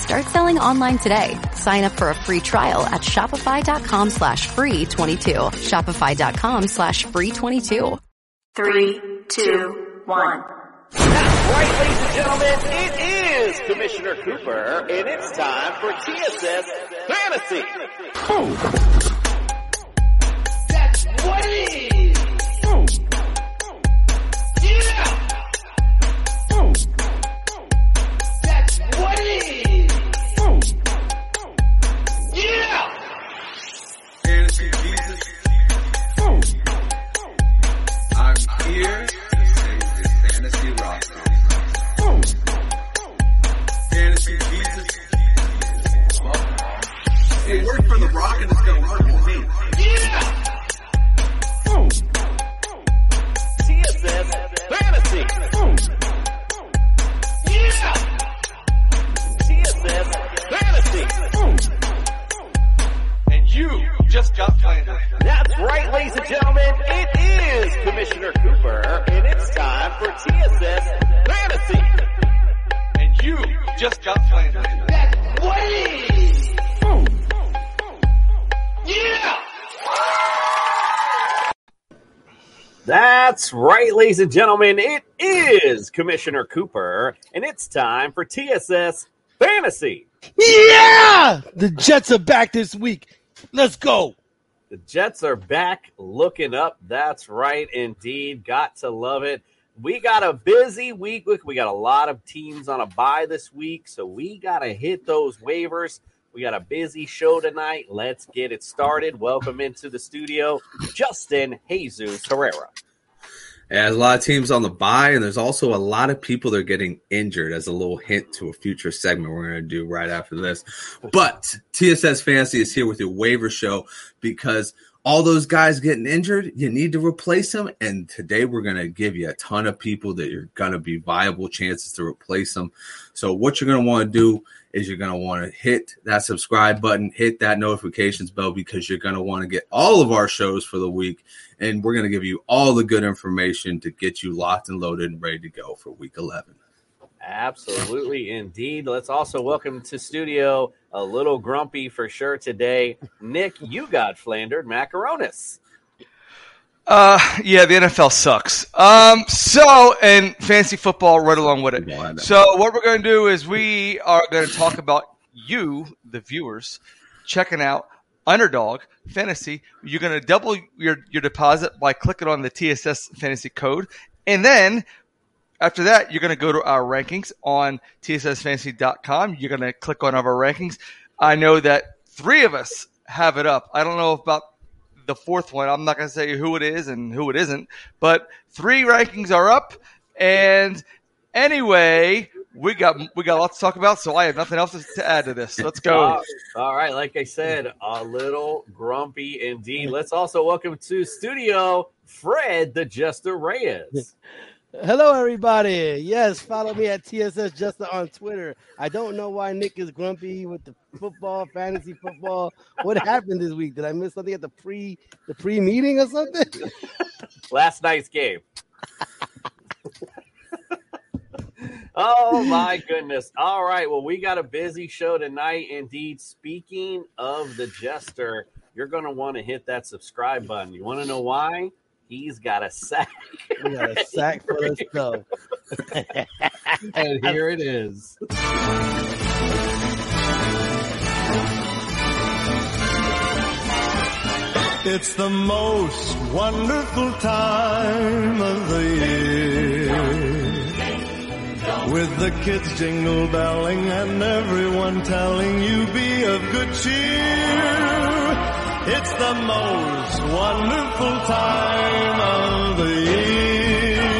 Start selling online today. Sign up for a free trial at shopify.com slash free 22. Shopify.com slash free 22. Three, two, one. That's right, ladies and gentlemen. It is Commissioner Cooper, and it's time for TSS Fantasy. That's what it is. Here this fantasy roster. Fantasy Jesus. It worked for The Rock and it's gonna work for me. Yeah. TSS Fantasy. Yeah. TSS Fantasy. And you just got planted. That's right, ladies and gentlemen. It is Commissioner Cooper, and it's time for TSS Fantasy. And you just got planted. That's what. Yeah. That's right, ladies and gentlemen. It is Commissioner Cooper, and it's time for TSS Fantasy. Yeah! The Jets are back this week. Let's go. The Jets are back looking up. That's right, indeed. Got to love it. We got a busy week. We got a lot of teams on a bye this week, so we got to hit those waivers. We got a busy show tonight. Let's get it started. Welcome into the studio, Justin Jesus Herrera. There's a lot of teams on the bye, and there's also a lot of people that are getting injured as a little hint to a future segment we're going to do right after this. But TSS Fantasy is here with your waiver show because all those guys getting injured, you need to replace them. And today we're going to give you a ton of people that you're going to be viable chances to replace them. So what you're going to want to do is you're going to want to hit that subscribe button, hit that notifications bell because you're going to want to get all of our shows for the week. And we're going to give you all the good information to get you locked and loaded and ready to go for week 11. Absolutely, indeed. Let's also welcome to studio a little grumpy for sure today. Nick, you got flandered macaronis. Uh, yeah, the NFL sucks. Um, so and fancy football right along with it. So what we're going to do is we are going to talk about you, the viewers, checking out Underdog Fantasy. You're going to double your your deposit by clicking on the TSS Fantasy code, and then after that, you're going to go to our rankings on tssfantasy.com. You're going to click on our rankings. I know that three of us have it up. I don't know about the fourth one. I'm not going to say who it is and who it isn't, but three rankings are up. And anyway, we got we got a lot to talk about, so I have nothing else to add to this. Let's go. Uh, all right, like I said, a little grumpy indeed. Let's also welcome to studio Fred the Jester Reyes. Hello, everybody. Yes, follow me at TSS Justa on Twitter. I don't know why Nick is grumpy with the football, fantasy football. What happened this week? Did I miss something at the pre the pre meeting or something? Last night's game. oh my goodness. All right. Well, we got a busy show tonight. Indeed. Speaking of the jester, you're going to want to hit that subscribe button. You want to know why? he's got a sack. We got a sack for this though, and here it is. It's the most wonderful time of the year. With the kids jingle belling and everyone telling you be of good cheer. It's the most wonderful time of the year.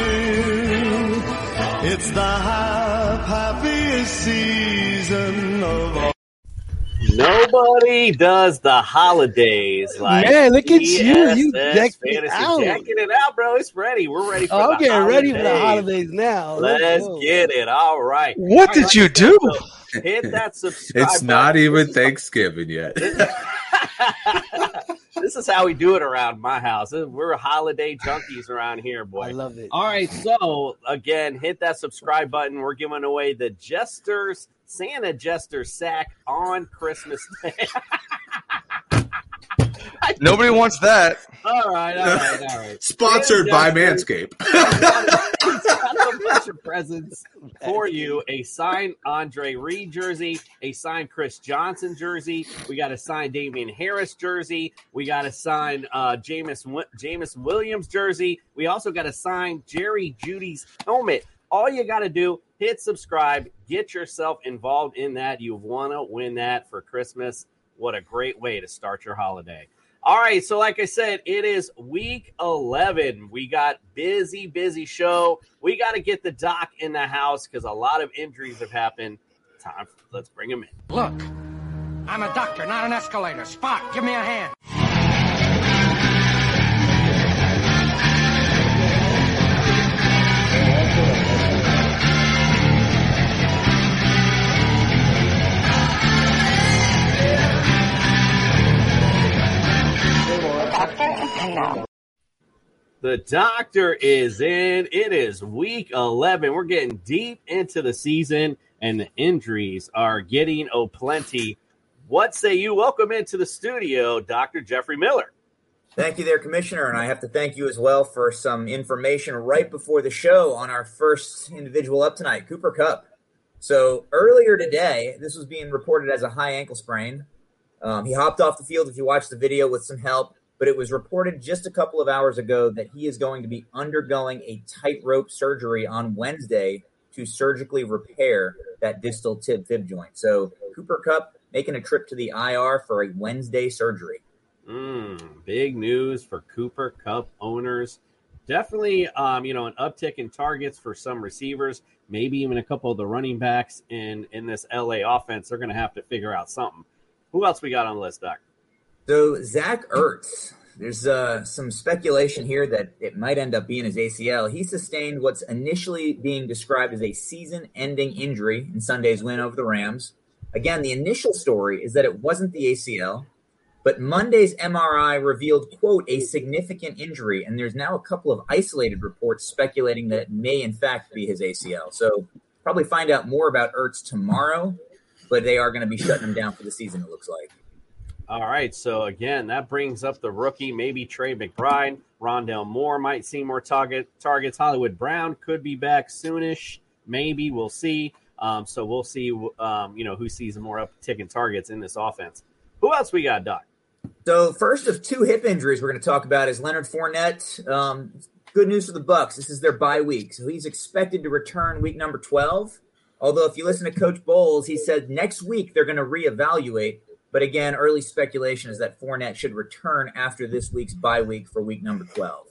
It's the hap- happiest season of all. Nobody does the holidays like Man, look at you. You TSS decked it Fantasy. out. Decking it out, bro. It's ready. We're ready for Oh, I'm getting ready for the holidays. holidays now. Let's go. get it. All right. What All did right, you do? so Hit that subscribe. It's not button. even Thanksgiving yet. this is how we do it around my house. We're holiday junkies around here, boy. I love it. All right, so again, hit that subscribe button. We're giving away the Jester's Santa Jester sack on Christmas Day. Nobody wants that. All right, all right, all right. Sponsored by Manscaped. He's got a bunch of presents for you. A signed Andre Reed jersey, a signed Chris Johnson jersey. We got a signed Damien Harris jersey. We got a signed uh, Jameis Jameis Williams jersey. We also got a signed Jerry Jeudy's helmet. All you got to do, hit subscribe, get yourself involved in that. You want to win that for Christmas. What a great way to start your holiday. All right, so like I said, it is week 11. We got busy, busy show. We got to get the doc in the house because a lot of injuries have happened. Time, let's bring him in. Look, I'm a doctor, not an escalator. Spot, give me a hand. The doctor is in. It is week 11. We're getting deep into the season, and the injuries are getting oh plenty. What say you? Welcome into the studio, Dr. Jeffrey Miller. Thank you there, Commissioner, and I have to thank you as well for some information right before the show on our first individual up tonight, Cooper Kupp. So earlier today, this was being reported as a high ankle sprain. Um, he hopped off the field, if you watch the video, with some help, but it was reported just a couple of hours ago that he is going to be undergoing a tightrope surgery on Wednesday to surgically repair that distal tib fib joint. So Cooper Kupp making a trip to the IR for a Wednesday surgery. Mm, big news for Cooper Kupp owners. Definitely, um, you know, an uptick in targets for some receivers, maybe even a couple of the running backs in in this LA offense. They're going to have to figure out something. Who else we got on the list, Doc? So Zach Ertz, there's uh, some speculation here that it might end up being his ACL. He sustained what's initially being described as a season-ending injury in Sunday's win over the Rams. Again, the initial story is that it wasn't the ACL, but Monday's MRI revealed, quote, a significant injury, and there's now a couple of isolated reports speculating that it may in fact be his ACL. So probably find out more about Ertz tomorrow, but they are going to be shutting him down for the season, it looks like. All right, so again, that brings up the rookie, maybe Trey McBride, Rondale Moore might see more target targets. Hollywood Brown could be back soonish, maybe we'll see. Um, so we'll see, um, you know, who sees more uptick in targets in this offense. Who else we got, Doc? So first of two hip injuries we're going to talk about is Leonard Fournette. Um, good news for the Bucks. This is their bye week, so he's expected to return week number twelve. Although if you listen to Coach Bowles, he said next week they're going to reevaluate. But again, early speculation is that Fournette should return after this week's bye week for week number twelve.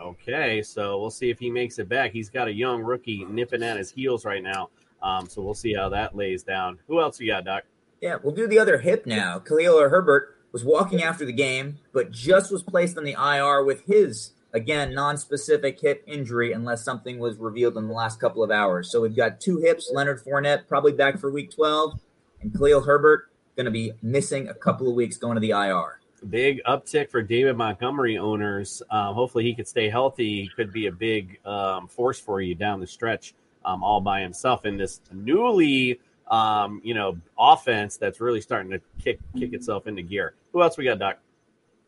Okay, so we'll see if he makes it back. He's got a young rookie nipping at his heels right now. Um, so we'll see how that lays down. Who else you got, Doc? Yeah, we'll do the other hip now. Khalil or Herbert was walking after the game, but just was placed on the IR with his again non-specific hip injury, unless something was revealed in the last couple of hours. So we've got two hips. Leonard Fournette probably back for Week 12, and Khalil Herbert going to be missing a couple of weeks going to the IR. Big uptick for David Montgomery owners. Um, hopefully, he could stay healthy. Could be a big um, force for you down the stretch, um, all by himself in this newly, um, you know, offense that's really starting to kick kick itself into gear. Who else we got, Doc?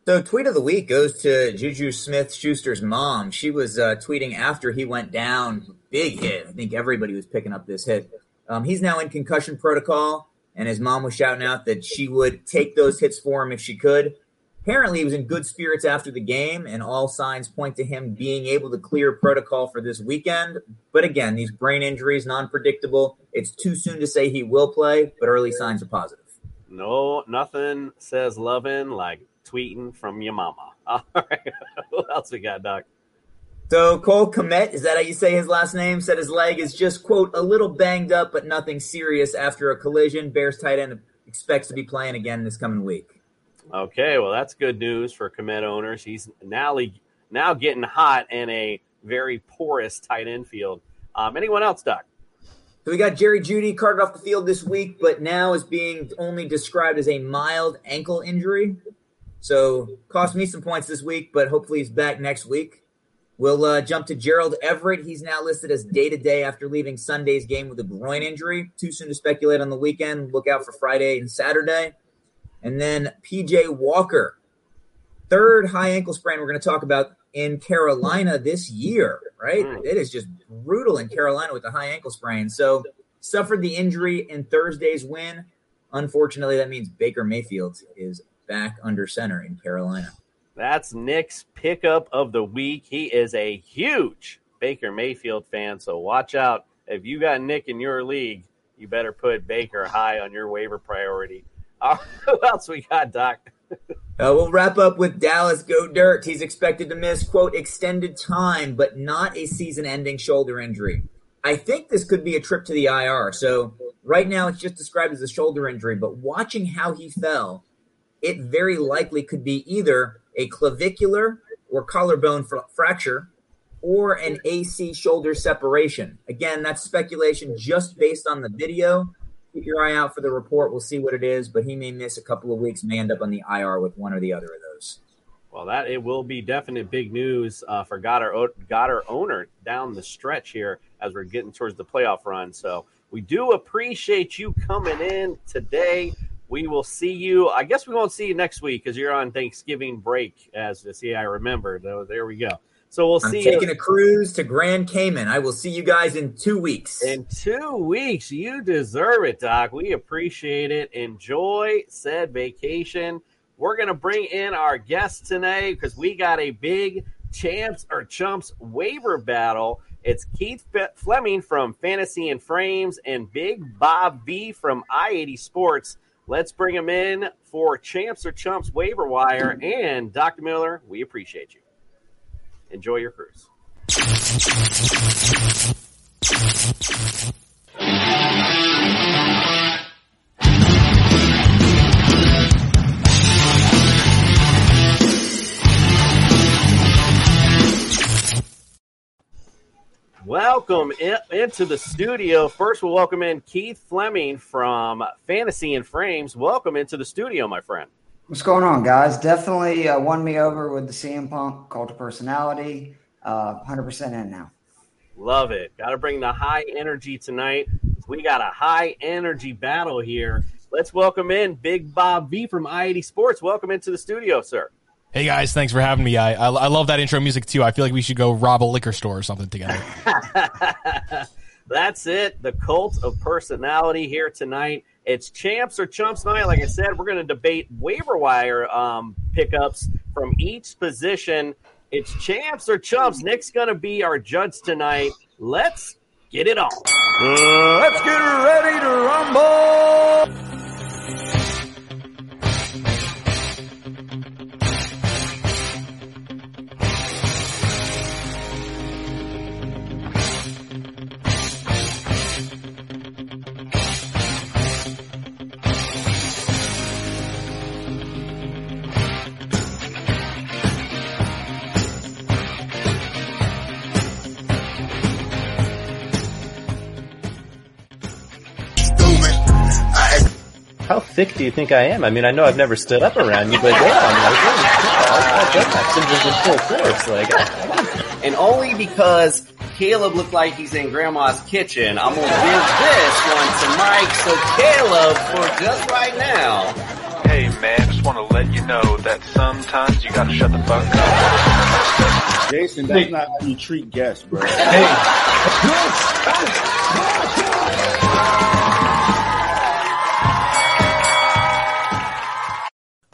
So, tweet of the week goes to Juju Smith Schuster's mom. She was uh, tweeting after he went down, big hit. I think everybody was picking up this hit. Um, he's now in concussion protocol, and his mom was shouting out that she would take those hits for him if she could. Apparently, he was in good spirits after the game, and all signs point to him being able to clear protocol for this weekend. But again, these brain injuries, non predictable. It's too soon to say he will play, but early signs are positive. No, nothing says loving like tweeting from your mama. All right. what else we got, Doc? So Cole Komet, is that how you say his last name? Said his leg is just quote a little banged up, but nothing serious after a collision. Bears tight end expects to be playing again this coming week. Okay, well that's good news for Komet owners. He's now now getting hot in a very porous tight end field. Um, anyone else, Doc? So we got Jerry Jeudy carted off the field this week, but now is being only described as a mild ankle injury. So cost me some points this week, but hopefully he's back next week. We'll uh, jump to Gerald Everett. He's now listed as day to day after leaving Sunday's game with a groin injury. Too soon to speculate on the weekend. Look out for Friday and Saturday. And then PJ Walker, third high ankle sprain we're going to talk about in Carolina this year, right? Mm. It is just brutal in Carolina with the high ankle sprain. So, suffered the injury in Thursday's win. Unfortunately, that means Baker Mayfield is back under center in Carolina. That's Nick's pickup of the week. He is a huge Baker Mayfield fan, so watch out. If you got Nick in your league, you better put Baker high on your waiver priority. Uh, who else we got, Doc? uh, we'll wrap up with Dallas Goedert. He's expected to miss, quote, extended time, but not a season ending shoulder injury. I think this could be a trip to the IR. So right now it's just described as a shoulder injury, but watching how he fell, it very likely could be either a clavicular or collarbone fr- fracture or an AC shoulder separation. Again, that's speculation just based on the video. Keep your eye out for the report. We'll see what it is, but he may miss a couple of weeks, may end up on the IR with one or the other of those. Well, that it will be definite big news uh, for Goedert, Goedert owner down the stretch here as we're getting towards the playoff run. So we do appreciate you coming in today. We will see you. I guess we won't see you next week because you're on Thanksgiving break. As to see, I remember. Though there we go. So we'll I'm see. Taking you. a cruise to Grand Cayman. I will see you guys in two weeks. In two weeks, you deserve it, Doc. We appreciate it. Enjoy said vacation. We're gonna bring in our guest today because we got a big champs or chumps waiver battle. It's Keith Fleming from Fantasy In Frames and Big Bob V from I 80 Sports. Let's bring him in for Champs or Chumps waiver wire. And Dr. Miller, we appreciate you. Enjoy your cruise. Welcome in, into the studio. First, we'll welcome in Keith Fleming from Fantasy In Frames. Welcome into the studio, my friend. What's going on, guys? Definitely uh, won me over with the CM Punk cult of personality. Uh, 100% in now. Love it. Got to bring the high energy tonight. We got a high energy battle here. Let's welcome in Big Bob V from I-80 Sports. Welcome into the studio, sir. Hey guys, thanks for having me. I, I, I love that intro music too. I feel like we should go rob a liquor store or something together. That's it. The cult of personality here tonight. It's champs or chumps night. Like I said, we're going to debate waiver wire um, pickups from each position. It's champs or chumps. Nick's going to be our judge tonight. Let's get it on. Uh, let's get ready to rumble. Thick do you think I am? I mean, I know I've never stood up around you, but yeah, I'm like, oh, syndrome's in full force. Like, and only because Caleb looked like he's in Grandma's kitchen, I'm gonna give this one to Mike. So Caleb, for just right now. Hey man, just want to let you know that sometimes you gotta shut the fuck up. Jason, that's not how you treat guests, bro. Hey.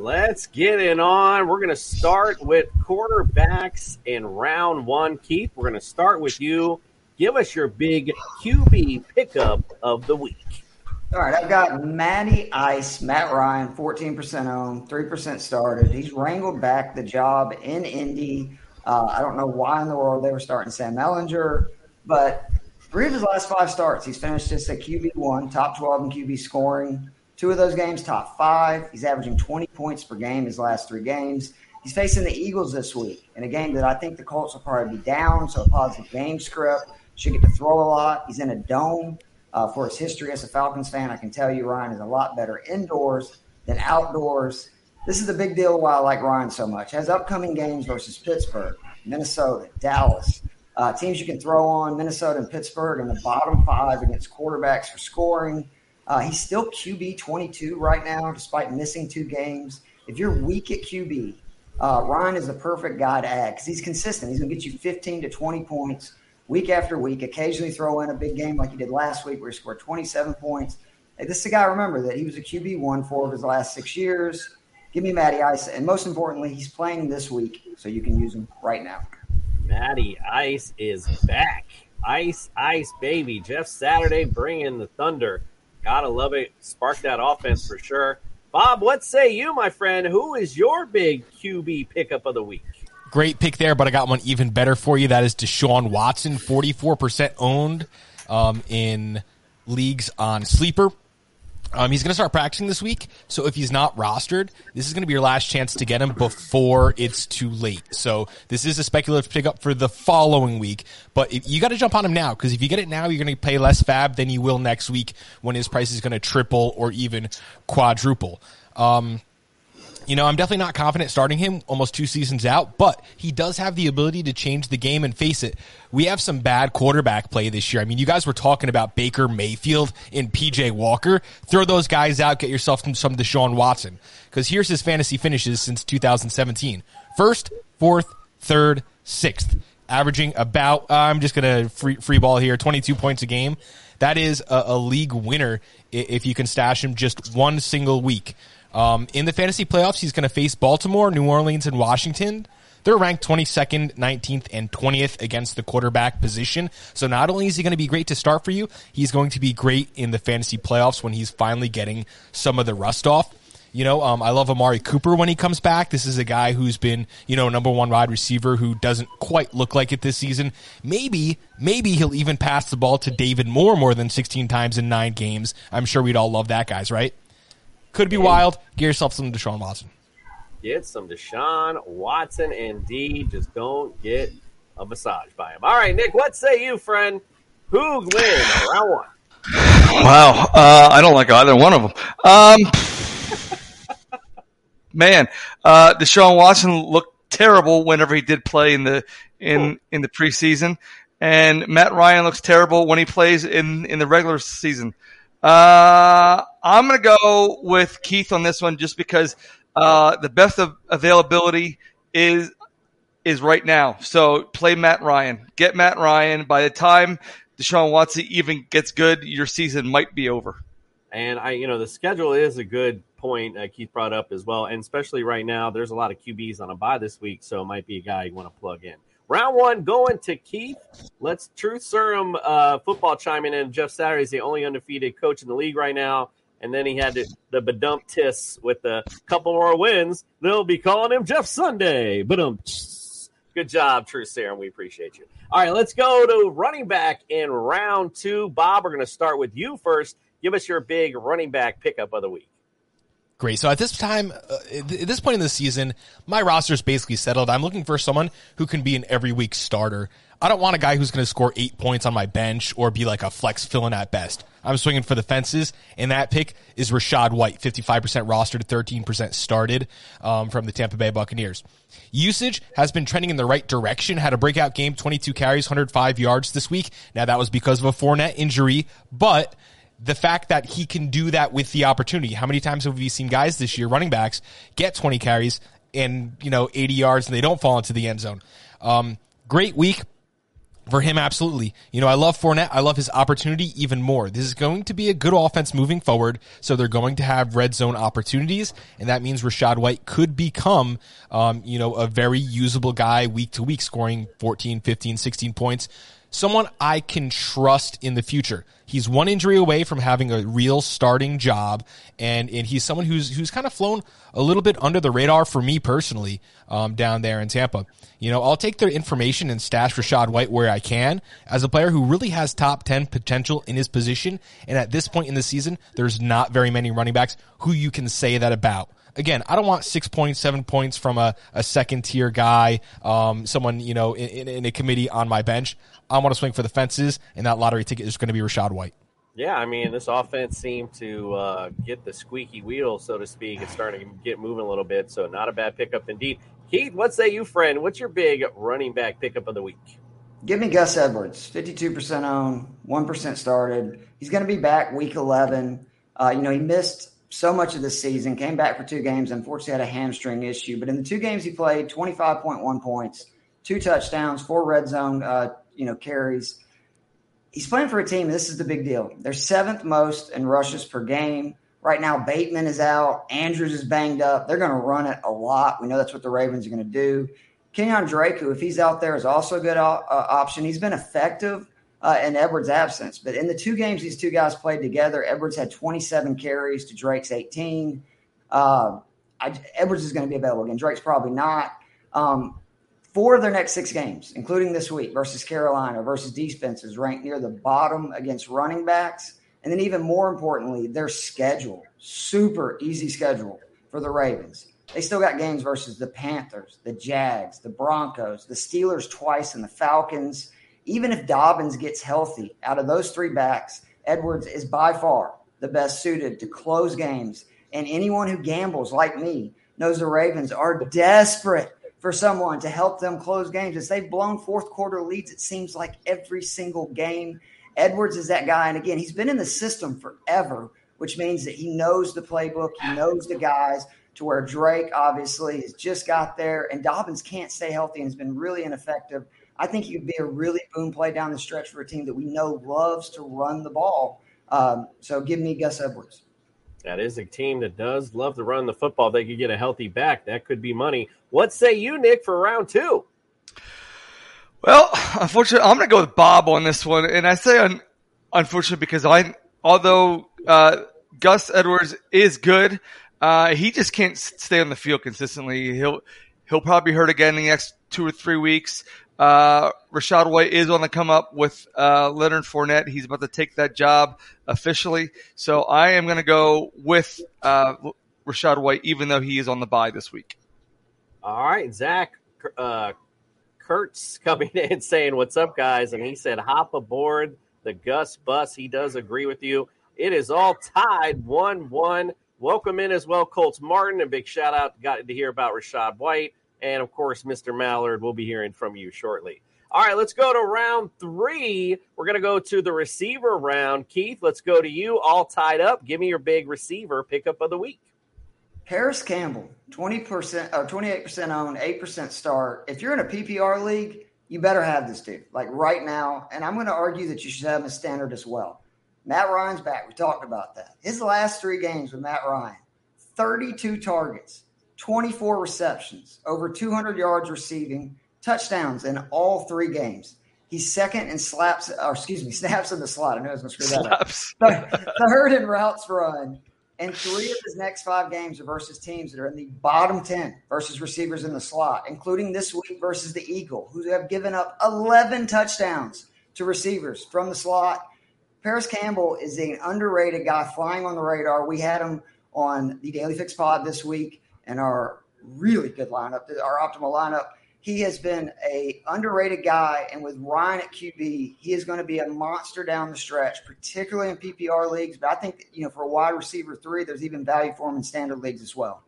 Let's get it on. We're going to start with quarterbacks in round one. Keith, we're going to start with you. Give us your big QB pickup of the week. All right, I've got Matty Ice, Matt Ryan, 14% owned, 3% started. He's wrangled back the job in Indy. Uh, I don't know why in the world they were starting Sam Ehlinger, but three of his last five starts, he's finished just a QB1, top 12 in QB scoring. Two of those games, top five. He's averaging 20 points per game his last three games. He's facing the Eagles this week in a game that I think the Colts will probably be down, so a positive game script. Should get to throw a lot. He's in a dome. Uh, for his history as a Falcons fan, I can tell you Ryan is a lot better indoors than outdoors. This is the big deal why I like Ryan so much. Has upcoming games versus Pittsburgh, Minnesota, Dallas, uh, teams you can throw on. Minnesota and Pittsburgh in the bottom five against quarterbacks for scoring. Uh, he's still QB 22 right now, despite missing two games. If you're weak at QB, uh, Ryan is the perfect guy to add because he's consistent. He's going to get you 15 to 20 points week after week, occasionally throw in a big game like he did last week where he scored 27 points. Hey, this is a guy, remember, that he was a QB one four of his last six years. Give me Matty Ice. And most importantly, he's playing this week, so you can use him right now. Matty Ice is back. Ice, ice, baby. Jeff Saturday bringing the thunder. Gotta love it. Spark that offense for sure. Bob, what say you, my friend? Who is your big QB pickup of the week? Great pick there, but I got one even better for you. That is Deshaun Watson, 44% owned um, in leagues on Sleeper. Um, he's going to start practicing this week. So if he's not rostered, this is going to be your last chance to get him before it's too late. So this is a speculative pickup for the following week, but if, you got to jump on him now because if you get it now, you're going to pay less fab than you will next week when his price is going to triple or even quadruple. Um, you know, I'm definitely not confident starting him almost two seasons out, but he does have the ability to change the game and face it. We have some bad quarterback play this year. I mean, you guys were talking about Baker Mayfield and PJ Walker. Throw those guys out, get yourself some, Deshaun Watson. Because here's his fantasy finishes since 2017 first, fourth, third, sixth, averaging about, uh, I'm just going to free, free ball here, 22 points a game. That is a, a league winner if you can stash him just one single week. Um, in the fantasy playoffs, he's going to face Baltimore, New Orleans, and Washington. They're ranked 22nd, 19th, and 20th against the quarterback position. So not only is he going to be great to start for you, he's going to be great in the fantasy playoffs when he's finally getting some of the rust off. You know, um, I love Amari Cooper when he comes back. This is a guy who's been, you know, number one wide receiver who doesn't quite look like it this season. Maybe, maybe he'll even pass the ball to David Moore more than 16 times in nine games. I'm sure we'd all love that, guys, right? Could be wild. Get yourself some Deshaun Watson. Get some Deshaun Watson, indeed. Just don't get a massage by him. All right, Nick, what say you, friend? Who wins round one? Wow, uh, I don't like either one of them. Um, man, uh, Deshaun Watson looked terrible whenever he did play in the in in the preseason, and Matt Ryan looks terrible when he plays in in the regular season. Uh, I'm going to go with Keith on this one just because uh, the best of availability is is right now. So play Matt Ryan. Get Matt Ryan. By the time Deshaun Watson even gets good, your season might be over. And I, you know, the schedule is a good point uh, Keith brought up as well, and especially right now, there's a lot of QBs on a buy this week, so it might be a guy you want to plug in. Round one going to Keith. Let's Truth Serum uh, football chiming in. Jeff Saturday is the only undefeated coach in the league right now. And then he had the, the badump tis with a couple more wins. They'll be calling him Jeff Sunday. Badump. Good job, Truth Serum. We appreciate you. All right, let's go to running back in round two. Bob, we're going to start with you first. Give us your big running back pickup of the week. Great. So at this time, uh, at this point in the season, my roster is basically settled. I'm looking for someone who can be an every week starter. I don't want a guy who's going to score eight points on my bench or be like a flex fill-in at best. I'm swinging for the fences, and that pick is Rachaad White, 55% rostered, 13% started um, from the Tampa Bay Buccaneers. Usage has been trending in the right direction. Had a breakout game, 22 carries, 105 yards this week. Now that was because of a Fournette injury, but the fact that he can do that with the opportunity. How many times have we seen guys this year, running backs, get 20 carries and, you know, 80 yards and they don't fall into the end zone? Um, great week for him, absolutely. You know, I love Fournette. I love his opportunity even more. This is going to be a good offense moving forward. So they're going to have red zone opportunities. And that means Rachaad White could become, um, you know, a very usable guy week to week, scoring 14, 15, 16 points someone I can trust in the future. He's one injury away from having a real starting job, and, and he's someone who's who's kind of flown a little bit under the radar for me personally um, down there in Tampa. You know, I'll take their information and stash Rachaad White where I can as a player who really has top 10 potential in his position. And at this point in the season, there's not very many running backs who you can say that about again, I don't want six points, seven points from a, a second tier guy, um, someone, you know, in, in, a committee on my bench. I want to swing for the fences, and that lottery ticket is going to be Rachaad White. Yeah, I mean, this offense seemed to uh, get the squeaky wheel, so to speak. It's starting to get moving a little bit, so not a bad pickup indeed. Keith, what say you, friend? What's your big running back pickup of the week? Give me Gus Edwards, 52% owned, 1% started. He's going to be back week 11. Uh, you know, he missed so much of the season, came back for two games, unfortunately had a hamstring issue. But in the two games he played, 25.1 points, two touchdowns, four red zone, uh, you know, carries. He's playing for a team. This is the big deal. They're seventh most in rushes per game. Right now, Bateman is out. Andrews is banged up. They're going to run it a lot. We know that's what the Ravens are going to do. Kenyon Drake, who, if he's out there, is also a good uh, option. He's been effective uh, in Edwards' absence. But in the two games these two guys played together, Edwards had 27 carries to Drake's 18. Uh, I, Edwards is going to be available again. Drake's probably not. Um, four of their next six games, including this week versus Carolina, versus defenses ranked near the bottom against running backs. And then, even more importantly, their schedule super easy schedule for the Ravens. They still got games versus the Panthers, the Jags, the Broncos, the Steelers twice, and the Falcons even if Dobbins gets healthy, out of those three backs, Edwards is by far the best suited to close games. And anyone who gambles like me knows the Ravens are desperate for someone to help them close games. As they've blown fourth quarter leads, it seems like every single game. Edwards is that guy. And again, he's been in the system forever, which means that he knows the playbook, he knows the guys to where Drake obviously has just got there and Dobbins can't stay healthy and has been really ineffective. I think he would be a really boom play down the stretch for a team that we know loves to run the ball. Um, so give me Gus Edwards. That is a team that does love to run the football. They could get a healthy back. That could be money. What say you, Nick, for round two? Well, unfortunately, I'm going to go with Bob on this one, and I say un- unfortunately because I, although uh, Gus Edwards is good, uh, he just can't stay on the field consistently. He'll he'll probably hurt again in the next two or three weeks. Uh, Rachaad White is on the come up with uh, Leonard Fournette. He's about to take that job officially. So I am going to go with uh, Rachaad White, even though he is on the bye this week. All right, Zach. Uh, Kurt's coming in saying, "What's up, guys?" And he said, "Hop aboard the Gus bus." He does agree with you. It is all tied one-one. Welcome in as well, Colts Martin, and big shout out. Got to hear about Rachaad White. And of course, Mr. Mallard, we'll be hearing from you shortly. All right, let's go to round three. We're going to go to the receiver round. Keith, let's go to you, all tied up. Give me your big receiver pickup of the week. Parris Campbell, 20% or 28% owned, 8% start. If you're in a PPR league, you better have this dude, like right now. And I'm going to argue that you should have him standard as well. Matt Ryan's back. We talked about that. His last three games with Matt Ryan, 32 targets, 24 receptions, over 200 yards receiving, touchdowns in all three games. He's second in slaps, or excuse me, snaps in the slot. I know I was going to screw that slaps. up. Third in routes run. And three of his next five games are versus teams that are in the bottom 10 versus receivers in the slot, including this week versus the Eagle, who have given up 11 touchdowns to receivers from the slot. Parris Campbell is an underrated guy flying on the radar. We had him on the Daily Fix Pod this week and our really good lineup, our optimal lineup. He has been a underrated guy, and with Ryan at QB, he is going to be a monster down the stretch, particularly in PPR leagues. But I think you know for a wide receiver three, there's even value for him in standard leagues as well.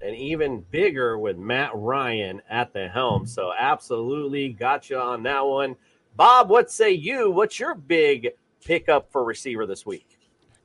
And even bigger with Matt Ryan at the helm. So absolutely got you on that one. Bob, what say you? What's your big pickup for receiver this week?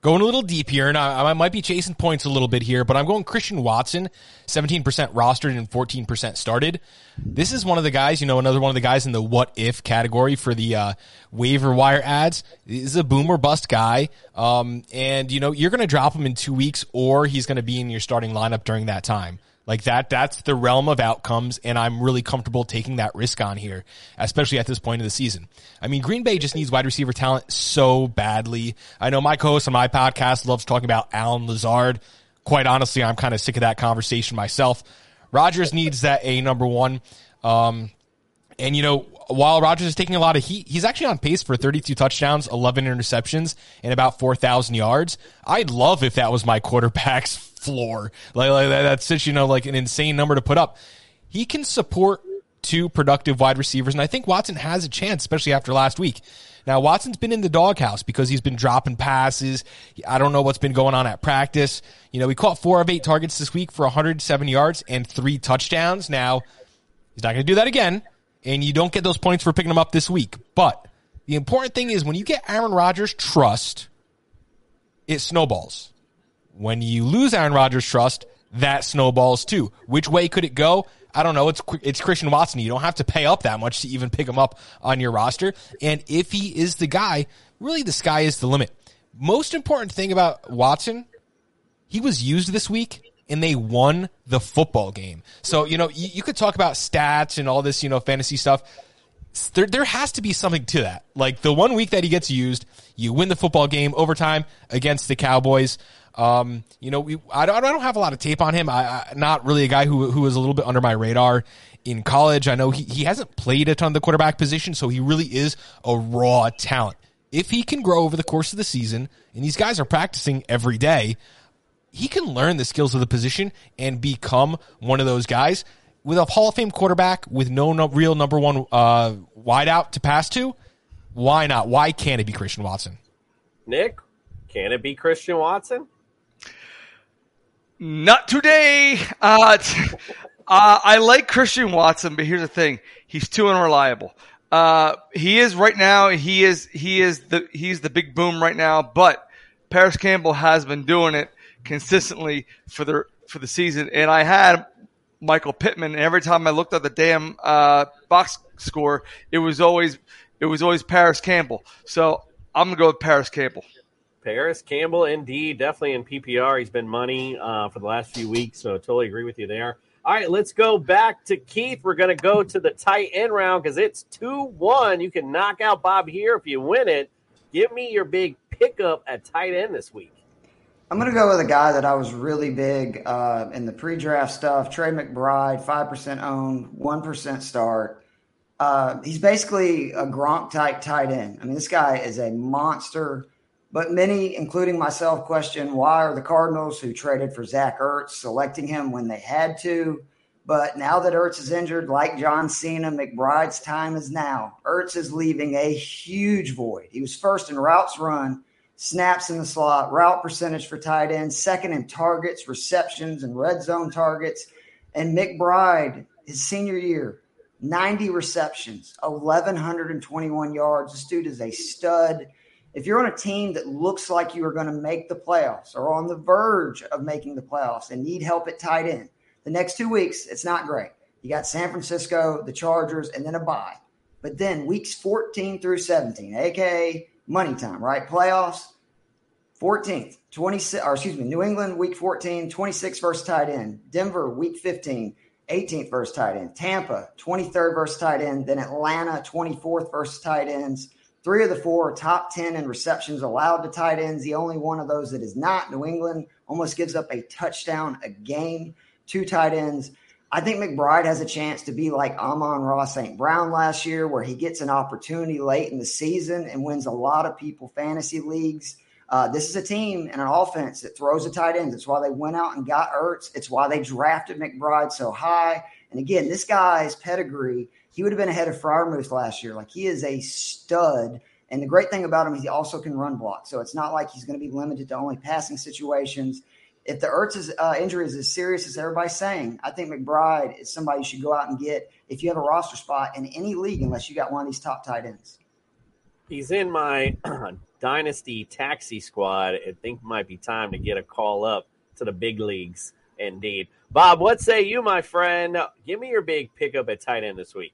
Going a little deep here, and I, I, might be chasing points a little bit here, but I'm going Christian Watson, 17% rostered and 14% started. This is one of the guys, you know, another one of the guys in the what if category for the uh, waiver wire ads. This is a boomer bust guy, um, and you know you're going to drop him in two weeks, or he's going to be in your starting lineup during that time. Like that, that's the realm of outcomes, and I'm really comfortable taking that risk on here, especially at this point of the season. I mean, Green Bay just needs wide receiver talent so badly. I know my co-host on my podcast loves talking about Allen Lazard. Quite honestly, I'm kind of sick of that conversation myself. Rodgers needs that A number one. Um, and you know, while Rodgers is taking a lot of heat, he's actually on pace for 32 touchdowns, 11 interceptions, and about 4,000 yards. I'd love if that was my quarterback's floor. Like, like that's such you know like an insane number to put up. He can support two productive wide receivers, and I think Watson has a chance, especially after last week. Now Watson's been in the doghouse because he's been dropping passes. I don't know what's been going on at practice. You know, he caught four of eight targets this week for 107 yards and three touchdowns. Now he's not going to do that again, and you don't get those points for picking him up this week. But the important thing is when you get Aaron Rodgers' trust, it snowballs. When you lose Aaron Rodgers' trust, that snowballs too. Which way could it go? I don't know. It's it's Christian Watson. You don't have to pay up that much to even pick him up on your roster. And if he is the guy, really the sky is the limit. Most important thing about Watson, he was used this week and they won the football game. So, you know, you, you could talk about stats and all this, you know, fantasy stuff. There, there has to be something to that. Like the one week that he gets used, you win the football game overtime against the Cowboys. Um, you know, we, I, don't, I don't have a lot of tape on him. I, I not really a guy who who was a little bit under my radar in college. I know he, he hasn't played a ton of the quarterback position, so he really is a raw talent. If he can grow over the course of the season, and these guys are practicing every day, he can learn the skills of the position and become one of those guys with a Hall of Fame quarterback with no, no real number one uh, wideout to pass to. Why not? Why can't it be Christian Watson? Nick, can it be Christian Watson? Not today. Uh, uh, I like Christian Watson, but here's the thing: he's too unreliable. Uh, he is right now. He is he is the he's the big boom right now. But Parris Campbell has been doing it consistently for the for the season. And I had Michael Pittman, and every time I looked at the damn uh, box score, it was always it was always Parris Campbell. So I'm gonna go with Parris Campbell. Parris Campbell, indeed, definitely in PPR. He's been money uh, for the last few weeks, so totally agree with you there. All right, let's go back to Keith. We're going to go to the tight end round because it's 2 1. You can knock out Bob here if you win it. Give me your big pickup at tight end this week. I'm going to go with a guy that I was really big uh, in the pre draft stuff Trey McBride, 5% owned, 1% start. Uh, he's basically a Gronk type tight end. I mean, this guy is a monster. But many, including myself, question why are the Cardinals, who traded for Zach Ertz, selecting him when they had to? But now that Ertz is injured, like John Cena, McBride's time is now. Ertz is leaving a huge void. He was first in routes run, snaps in the slot, route percentage for tight ends, second in targets, receptions, and red zone targets. And McBride, his senior year, 90 receptions, 1,121 yards. This dude is a stud if you're on a team that looks like you are going to make the playoffs or on the verge of making the playoffs and need help at tight end, the next two weeks, it's not great. You got San Francisco, the Chargers, and then a bye. But then weeks 14 through 17, aka money time, right? Playoffs, 14th, 26, or excuse me, New England week 14, 26 versus tight end. Denver week 15, 18th versus tight end. Tampa, 23rd versus tight end. Then Atlanta, 24th versus tight ends. Three of the four top 10 in receptions allowed to tight ends. The only one of those that is not New England almost gives up a touchdown a game to tight ends. I think McBride has a chance to be like Amon-Ra St. Brown last year, where he gets an opportunity late in the season and wins a lot of people fantasy leagues. Uh, this is a team and an offense that throws the tight ends. It's why they went out and got Ertz. It's why they drafted McBride so high. And again, this guy's pedigree, he would have been ahead of Freiermuth last year. Like he is a stud. And the great thing about him is he also can run block. So it's not like he's going to be limited to only passing situations. If the Ertz uh, injury is as serious as everybody's saying, I think McBride is somebody you should go out and get if you have a roster spot in any league, unless you got one of these top tight ends. He's in my dynasty taxi squad. I think might be time to get a call up to the big leagues. Indeed, Bob. What say you, my friend? Give me your big pickup at tight end this week.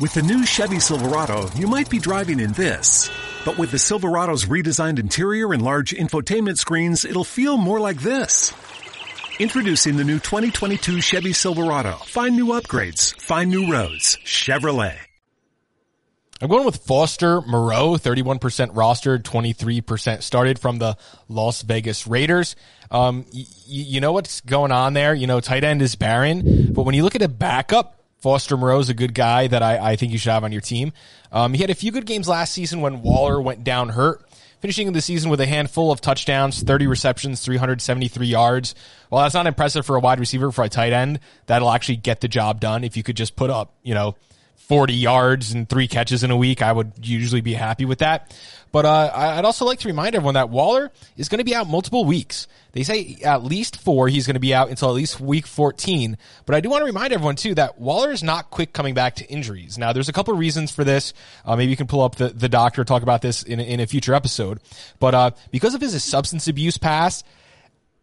With the new Chevy Silverado, you might be driving in this. But with the Silverado's redesigned interior and large infotainment screens, it'll feel more like this. Introducing the new 2022 Chevy Silverado. Find new upgrades. Find new roads. Chevrolet. I'm going with Foster Moreau, 31% rostered, 23% started from the Las Vegas Raiders. Um, y- you know what's going on there? You know, tight end is barren, but when you look at a backup, Foster Moreau is a good guy that I, I think you should have on your team. Um, he had a few good games last season when Waller went down hurt, finishing the season with a handful of touchdowns, 30 receptions, 373 yards. Well, that's not impressive for a wide receiver, for a tight end, that'll actually get the job done if you could just put up, you know, 40 yards and three catches in a week, I would usually be happy with that. But uh, I'd also like to remind everyone that Waller is going to be out multiple weeks. They say at least four. He's going to be out until at least week 14. But I do want to remind everyone too that Waller is not quick coming back to injuries. Now, there's a couple of reasons for this. Uh, maybe you can pull up the, the doctor, talk about this in, in a future episode. But uh, because of his substance abuse past,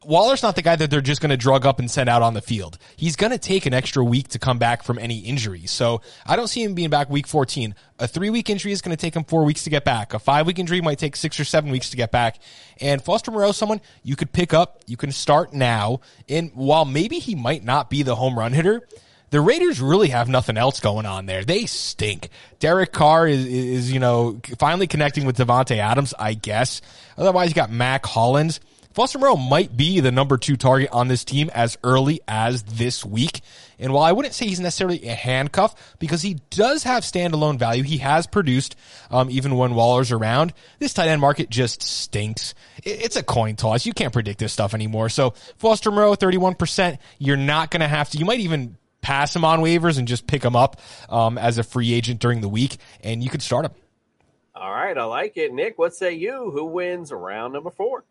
Waller's not the guy that they're just going to drug up and send out on the field. He's going to take an extra week to come back from any injury. So I don't see him being back week 14. A three week injury is going to take him four weeks to get back. A five week injury might take six or seven weeks to get back. And Foster Moreau, someone you could pick up, you can start now. And while maybe he might not be the home run hitter, the Raiders really have nothing else going on there. They stink. Derek Carr is, is you know, finally connecting with Davante Adams, I guess. Otherwise, you got Mack Hollins. Foster Moreau might be the number two target on this team as early as this week. And while I wouldn't say he's necessarily a handcuff because he does have standalone value, he has produced um, even when Waller's around. This tight end market just stinks. It's a coin toss. You can't predict this stuff anymore. So Foster Moreau, 31%. You're not going to have to, you might even pass him on waivers and just pick him up um, as a free agent during the week, and you could start him. All right, I like it. Nick, what say you? Who wins round number four?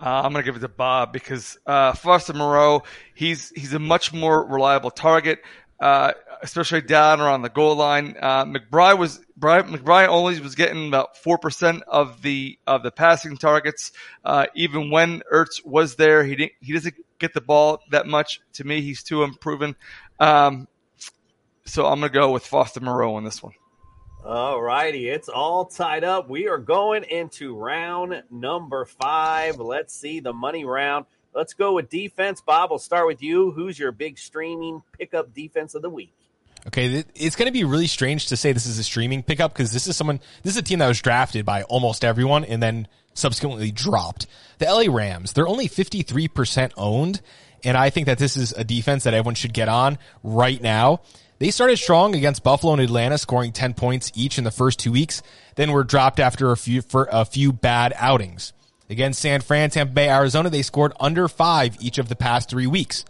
Uh, I'm going to give it to Bob because uh, Foster Moreau, he's he's a much more reliable target, uh, especially down around the goal line. Uh, McBride was McBride only was getting about four percent of the of the passing targets. Uh, even when Ertz was there, he didn't he doesn't get the ball that much. To me, he's too unproven. Um, so I'm going to go with Foster Moreau on this one. All righty, it's all tied up. We are going into round number five. Let's see the money round. Let's go with defense. Bob, we'll start with you. Who's your big streaming pickup defense of the week? Okay, it's going to be really strange to say this is a streaming pickup because this is someone, this is a team that was drafted by almost everyone and then subsequently dropped. The LA Rams, they're only 53% owned. And I think that this is a defense that everyone should get on right now. They started strong against Buffalo and Atlanta, scoring 10 points each in the first two weeks, then were dropped after a few, for a few bad outings. Against San Fran, Tampa Bay, Arizona, they scored under five each of the past three weeks.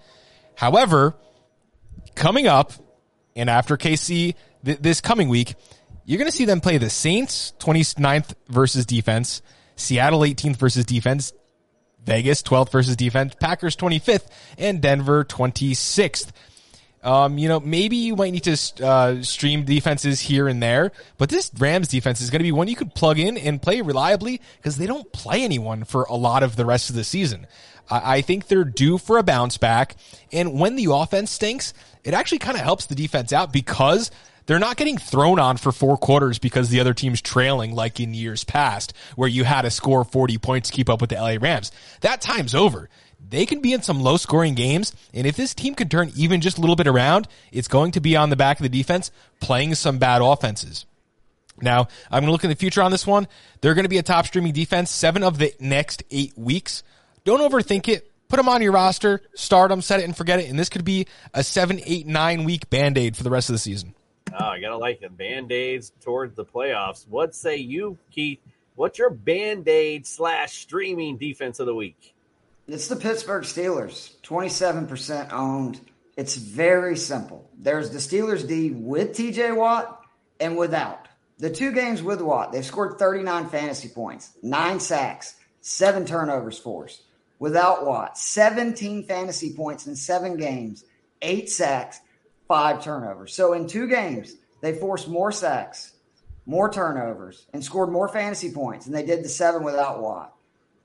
However, coming up and after KC th- this coming week, you're going to see them play the Saints 29th versus defense, Seattle 18th versus defense, Vegas 12th versus defense, Packers 25th, and Denver 26th. Um, you know, maybe you might need to uh, stream defenses here and there, but this Rams defense is going to be one you could plug in and play reliably because they don't play anyone for a lot of the rest of the season. I, I think they're due for a bounce back, and when the offense stinks, it actually kind of helps the defense out because they're not getting thrown on for four quarters because the other team's trailing like in years past, where you had to score 40 points to keep up with the LA Rams. That time's over. They can be in some low scoring games, and if this team can turn even just a little bit around, it's going to be on the back of the defense playing some bad offenses. Now, I'm going to look in the future on this one. They're going to be a top streaming defense seven of the next eight weeks. Don't overthink it. Put them on your roster, start them, set it and forget it. And this could be a seven, eight, nine week band aid for the rest of the season. Oh, I gotta like it. Band aids towards the playoffs. What say you, Keith? What's your band aid slash streaming defense of the week? It's the Pittsburgh Steelers, 27% owned. It's very simple. There's the Steelers D with TJ Watt and without. The two games with Watt, they've scored 39 fantasy points, nine sacks, seven turnovers forced. Without Watt, 17 fantasy points in seven games, eight sacks, five turnovers. So in two games, they forced more sacks, more turnovers, and scored more fantasy points than they did the seven without Watt.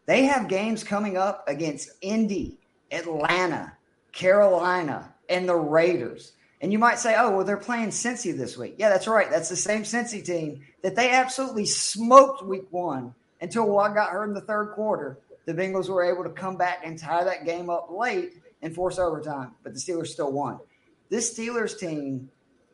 They have games coming up against Indy, Atlanta, Carolina, and the Raiders. And you might say, oh, well, they're playing Cincy this week. Yeah, that's right. That's the same Cincy team that they absolutely smoked week one until Watt got hurt in the third quarter. The Bengals were able to come back and tie that game up late and force overtime, but the Steelers still won. This Steelers team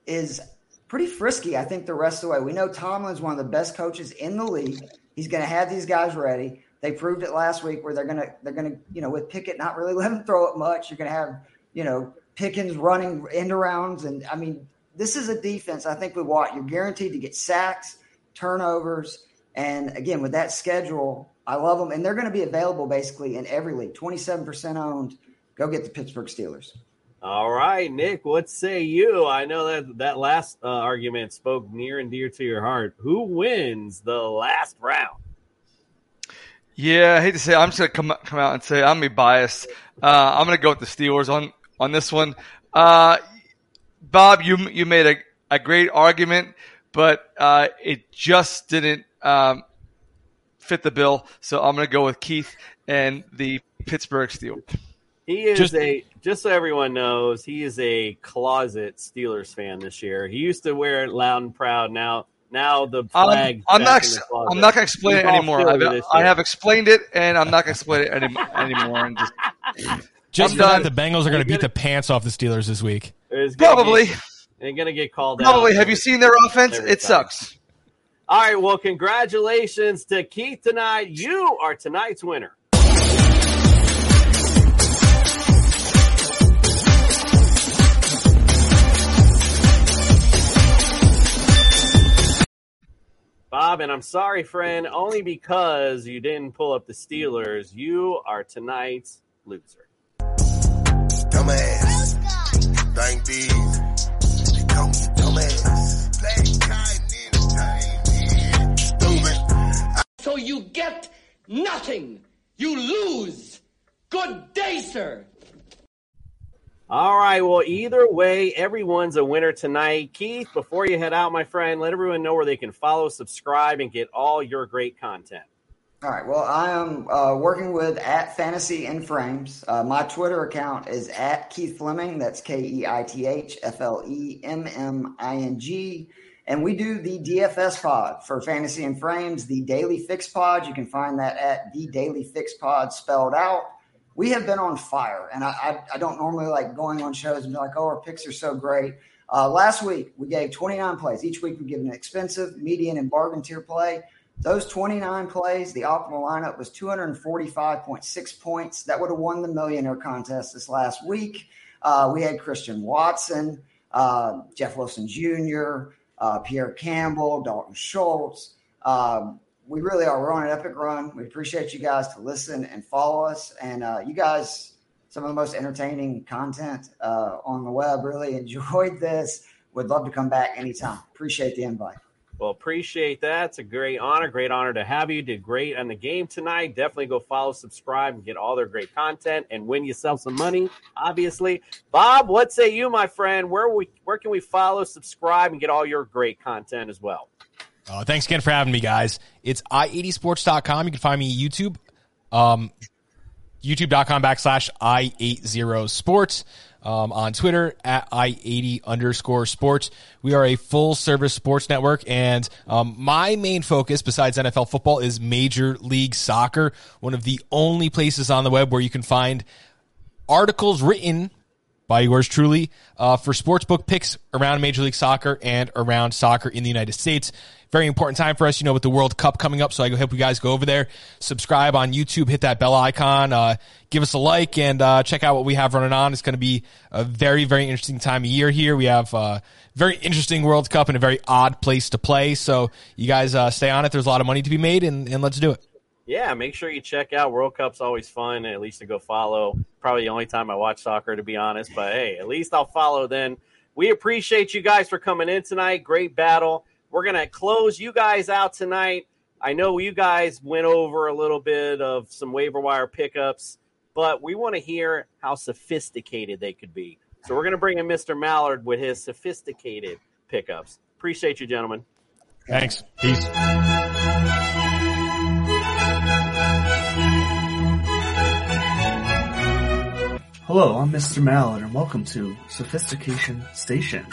is pretty frisky, I think, the rest of the way. We know Tomlin's one of the best coaches in the league. He's going to have these guys ready. They proved it last week where they're to they're to you know with Pickett not really let him throw it much. You're to have you know Pickens running end arounds, and I mean this is a defense. I think we want. you're guaranteed to get sacks, turnovers, and again with that schedule, I love them, and they're going to be available basically in every league. Twenty seven percent owned. Go get the Pittsburgh Steelers. All right, Nick, what say you? I know that that last uh, argument spoke near and dear to your heart. Who wins the last round? Yeah, I hate to say, it, I'm just gonna come come out and say I'm gonna be biased. Uh, I'm gonna go with the Steelers on on this one. Uh, Bob, you you made a, a great argument, but uh, it just didn't um, fit the bill. So I'm gonna go with Keith and the Pittsburgh Steelers. He is Just- a just so everyone knows, he is a closet Steelers fan this year. He used to wear it loud and proud. Now now the flag. I'm, I'm not. I'm not gonna explain it anymore. I've, I I have explained it, and I'm not gonna explain it any, anymore. And just, Just I'm that, the Bengals are going to beat the pants off the Steelers this week. Probably. They're gonna get called Probably. out. Have you seen their offense? It time. sucks. All right. Well, congratulations to Keith tonight. You are tonight's winner. Bob, and I'm sorry, friend, only because you didn't pull up the Steelers. You are tonight's loser. Dumbass. Thank these. They call me dumbass. Play Stupid. So you get nothing. You lose. Good day, sir. All right. Well, either way, everyone's a winner tonight. Keith, before you head out, my friend, let everyone know where they can follow, subscribe, and get all your great content. All right. Well, I am uh, working with at Fantasy in Frames. Uh, my Twitter account is at Keith Flemming. That's K E I T H F L E M M I N G. And we do the DFS pod for Fantasy in Frames, the Daily Fix Pod. You can find that at the Daily Fix Pod spelled out. We have been on fire, and I, I, I don't normally like going on shows and be like, oh, our picks are so great. Uh, last week, we gave 29 plays. Each week, we give an expensive, median, and bargain tier play. Those 29 plays, the optimal lineup was 245.6 points. That would have won the millionaire contest this last week. Uh, we had Christian Watson, uh, Jeff Wilson Jr., uh, Parris Campbell, Dalton Schultz. Um, we really are. We're on an epic run. We appreciate you guys to listen and follow us. And uh, you guys, some of the most entertaining content uh, on the web. Really enjoyed this. Would love to come back anytime. Appreciate the invite. Well, appreciate that. It's a great honor. Great honor to have you. Did great on the game tonight. Definitely go follow, subscribe, and get all their great content and win yourself some money, obviously. Bob, what say you, my friend? Where we where can we follow, subscribe, and get all your great content as well? Uh, thanks again for having me, guys. It's i80sports.com. You can find me YouTube, um, youtube.com backslash i80sports. um, on Twitter at i80 underscore sports. We are a full service sports network, and um, my main focus, besides NFL football, is Major League Soccer, one of the only places on the web where you can find articles written by yours truly uh, for sportsbook picks around Major League Soccer and around soccer in the United States. Very important time for us, you know, with the World Cup coming up. So I hope you guys go over there, subscribe on YouTube, hit that bell icon, uh, give us a like, and uh, check out what we have running on. It's going to be a very, very interesting time of year here. We have uh, very interesting World Cup and a very odd place to play. So you guys uh, stay on it. There's a lot of money to be made, and, and let's do it. Yeah, make sure you check out World Cup's always fun, at least to go follow. Probably the only time I watch soccer, to be honest. But hey, at least I'll follow then. We appreciate you guys for coming in tonight. Great battle. We're gonna close you guys out tonight. I know you guys went over a little bit of some waiver wire pickups, but we want to hear how sophisticated they could be. So we're gonna bring in Mr. Mallard with his sophisticated pickups. Appreciate you, gentlemen. Thanks. Peace. Hello, I'm Mr. Mallard, and welcome to Sophistication Station.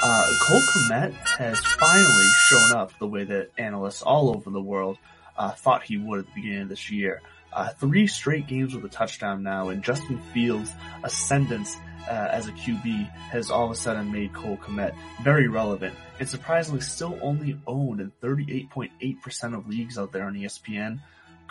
Uh, Cole Kmet has finally shown up the way that analysts all over the world uh, thought he would at the beginning of this year. Uh, three straight games with a touchdown now, and Justin Fields' ascendance uh, as a QB has all of a sudden made Cole Kmet very relevant, and surprisingly still only owned in 38.8% of leagues out there on ESPN.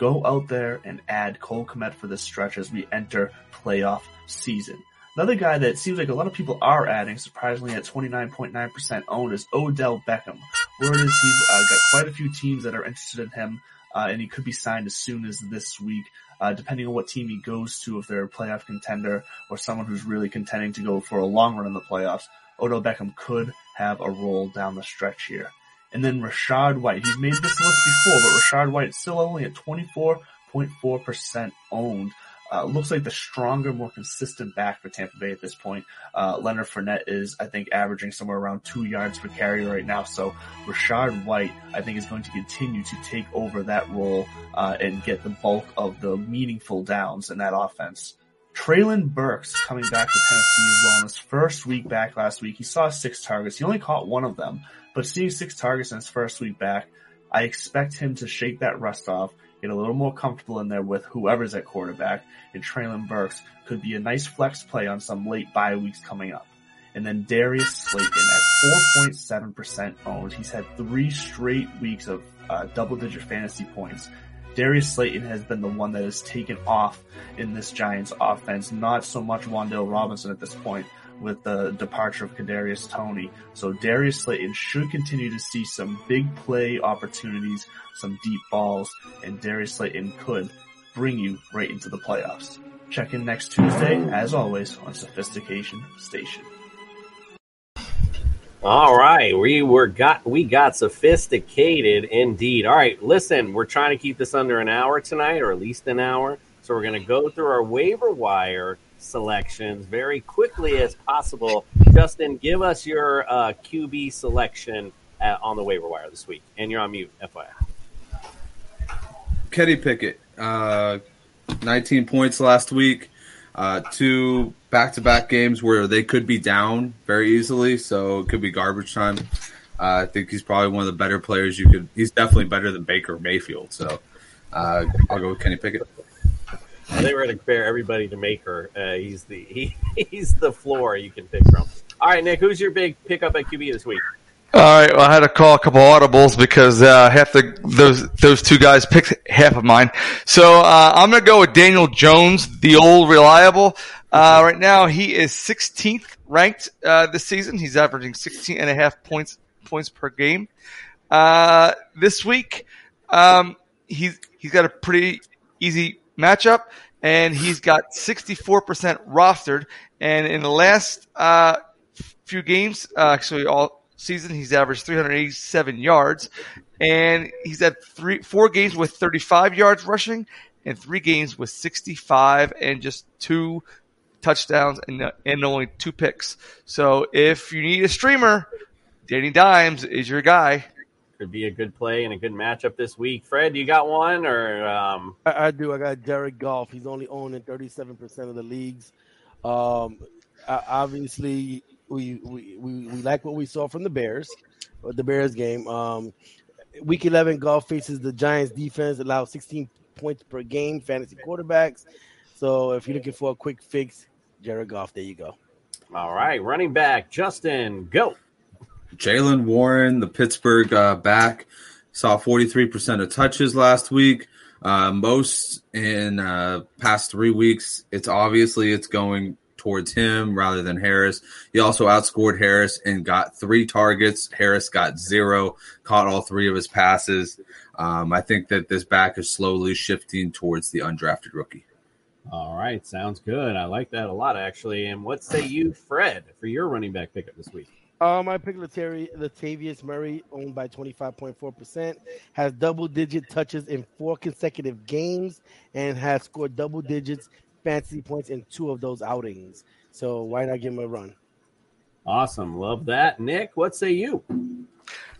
Go out there and add Cole Kmet for this stretch as we enter playoff season. Another guy that seems like a lot of people are adding, surprisingly at 29.9% owned, is Odell Beckham. Word is he's uh, got quite a few teams that are interested in him, uh, and he could be signed as soon as this week, uh, depending on what team he goes to, if they're a playoff contender or someone who's really contending to go for a long run in the playoffs. Odell Beckham could have a role down the stretch here. And then Rachaad White. He's made this list before, but Rachaad White still only at 24.4% owned. Uh, looks like the stronger, more consistent back for Tampa Bay at this point. Uh, Leonard Fournette is, I think, averaging somewhere around two yards per carry right now. So Rachaad White, I think, is going to continue to take over that role uh, and get the bulk of the meaningful downs in that offense. Treylon Burks coming back to Tennessee as well in his first week back last week. He saw six targets. He only caught one of them, but seeing six targets in his first week back, I expect him to shake that rust off, get a little more comfortable in there with whoever's at quarterback, and Treylon Burks could be a nice flex play on some late bye weeks coming up. And then Darius Slayton at 4.7% owned. He's had three straight weeks of uh, double digit fantasy points. Darius Slayton has been the one that has taken off in this Giants offense, not so much Wan'Dale Robinson at this point with the departure of Kadarius Toney. So Darius Slayton should continue to see some big play opportunities, some deep balls, and Darius Slayton could bring you right into the playoffs. Check in next Tuesday, as always, on Sophistication Station. All right, we were got we got sophisticated indeed. All right, listen, we're trying to keep this under an hour tonight, or at least an hour. So we're going to go through our waiver wire selections very quickly as possible. Justin, give us your uh, QB selection uh on the waiver wire this week, and you're on mute, FYI. Kenny Pickett, uh, 19 points last week. Uh, two back-to-back games where they could be down very easily, so it could be garbage time. Uh, I think he's probably one of the better players you could. He's definitely better than Baker Mayfield, so uh, I'll go with Kenny Pickett. They were going to compare everybody to Maker. Uh, he's the he, he's the floor you can pick from. All right, Nick, who's your big pickup at QB this week? All right, well, I had to call a couple audibles because uh, half the those those two guys picked half of mine. So uh, I'm gonna go with Daniel Jones, the old reliable. Uh, right now he is 16th ranked uh, this season. He's averaging 16 and a half points points per game. Uh, this week, um, he's he's got a pretty easy matchup, and he's got 64% rostered. And in the last uh, few games, uh, actually all season, he's averaged 387 yards, and he's had three, four games with 35 yards rushing, and three games with 65 and just two touchdowns and and only two picks. So if you need a streamer, Danny Dimes is your guy. Could be a good play and a good matchup this week. Fred, you got one or um, I, I do. I got Jared Goff. He's only owned in 37% of the leagues. Um, uh, obviously we, we we we like what we saw from the Bears, the Bears game. Um, week eleven, Goff faces the Giants defense, allows 16 points per game, fantasy quarterbacks. So if you're looking for a quick fix, Jared Goff, there you go. All right, running back Justin, go. Jaylen Warren, the Pittsburgh uh, back, saw 43% of touches last week. Uh, most in uh, past three weeks. It's obviously it's going towards him rather than Harris. He also outscored Harris and got three targets. Harris got zero, caught all three of his passes. Um, I think that this back is slowly shifting towards the undrafted rookie. All right, sounds good. I like that a lot, actually. And what say you, Fred, for your running back pickup this week? Um, I picked Latari, Latavius Murray, owned by 25.4%, has double digit touches in four consecutive games and has scored double digits fantasy points in two of those outings. So why not give him a run? Awesome. Love that. Nick, what say you?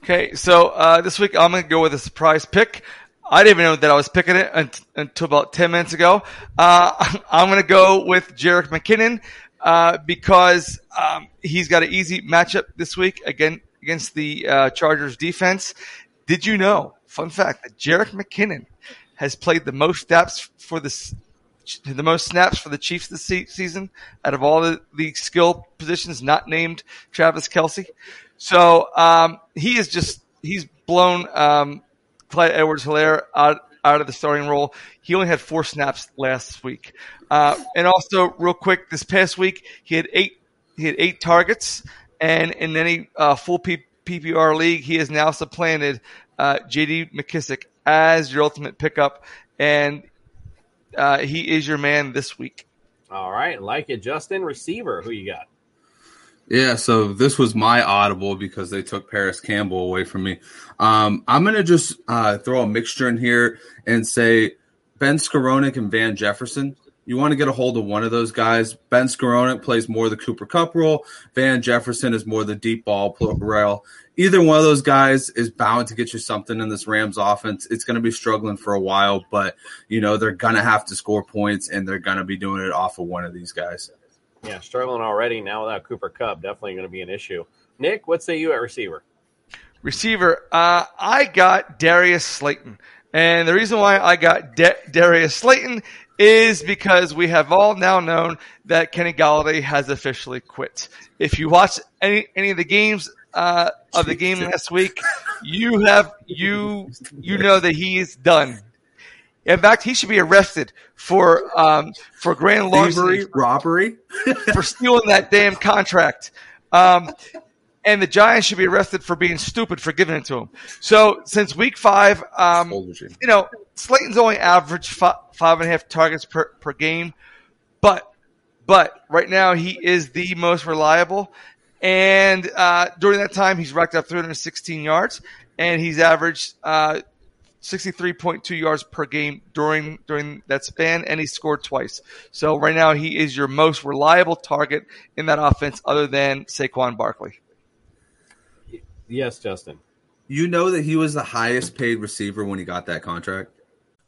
Okay, so uh, this week I'm going to go with a surprise pick. I didn't even know that I was picking it until about 10 minutes ago. Uh, I'm going to go with Jerick McKinnon uh, because um, he's got an easy matchup this week again against the uh, Chargers defense. Did you know, fun fact, that Jerick McKinnon has played the most snaps for the the most snaps for the Chiefs this season out of all the, the skill positions not named Travis Kelce. So um, he is just he's blown um, Clyde Edwards Helaire out out of the starting role. He only had four snaps last week. Uh, and also, real quick, this past week he had eight he had eight targets, and in any uh, full P- PPR league, he has now supplanted uh, J.D. McKissic as your ultimate pickup, and uh, he is your man this week. All right, like it, Justin. Receiver, who you got? Yeah, so this was my audible because they took Parris Campbell away from me. Um, I'm gonna just uh, throw a mixture in here and say Ben Skowronek and Van Jefferson. You want to get a hold of one of those guys. Ben Skowronek plays more the Cooper Kupp role. Van Jefferson is more the deep ball rail. Either one of those guys is bound to get you something in this Rams offense. It's going to be struggling for a while, but you know they're going to have to score points, and they're going to be doing it off of one of these guys. Yeah, struggling already now without Cooper Kupp. Definitely going to be an issue. Nick, what say you at receiver? Receiver, uh, I got Darius Slayton. And the reason why I got Da- Darius Slayton is because we have all now known that Kenny Golladay has officially quit. If you watch any any of the games uh, of the game last week, you have you you know that he is done. In fact, he should be arrested for um, for grand larceny, robbery. for stealing that damn contract. Um, and the Giants should be arrested for being stupid for giving it to him. So since week five, um, you know, Slayton's only averaged five, five and a half targets per, per game, but but right now he is the most reliable. And uh, during that time, he's racked up 316 yards, and he's averaged uh, 63.2 yards per game during during that span, and he scored twice. So right now, he is your most reliable target in that offense, other than Saquon Barkley. Yes, Justin. You know that he was the highest paid receiver when he got that contract.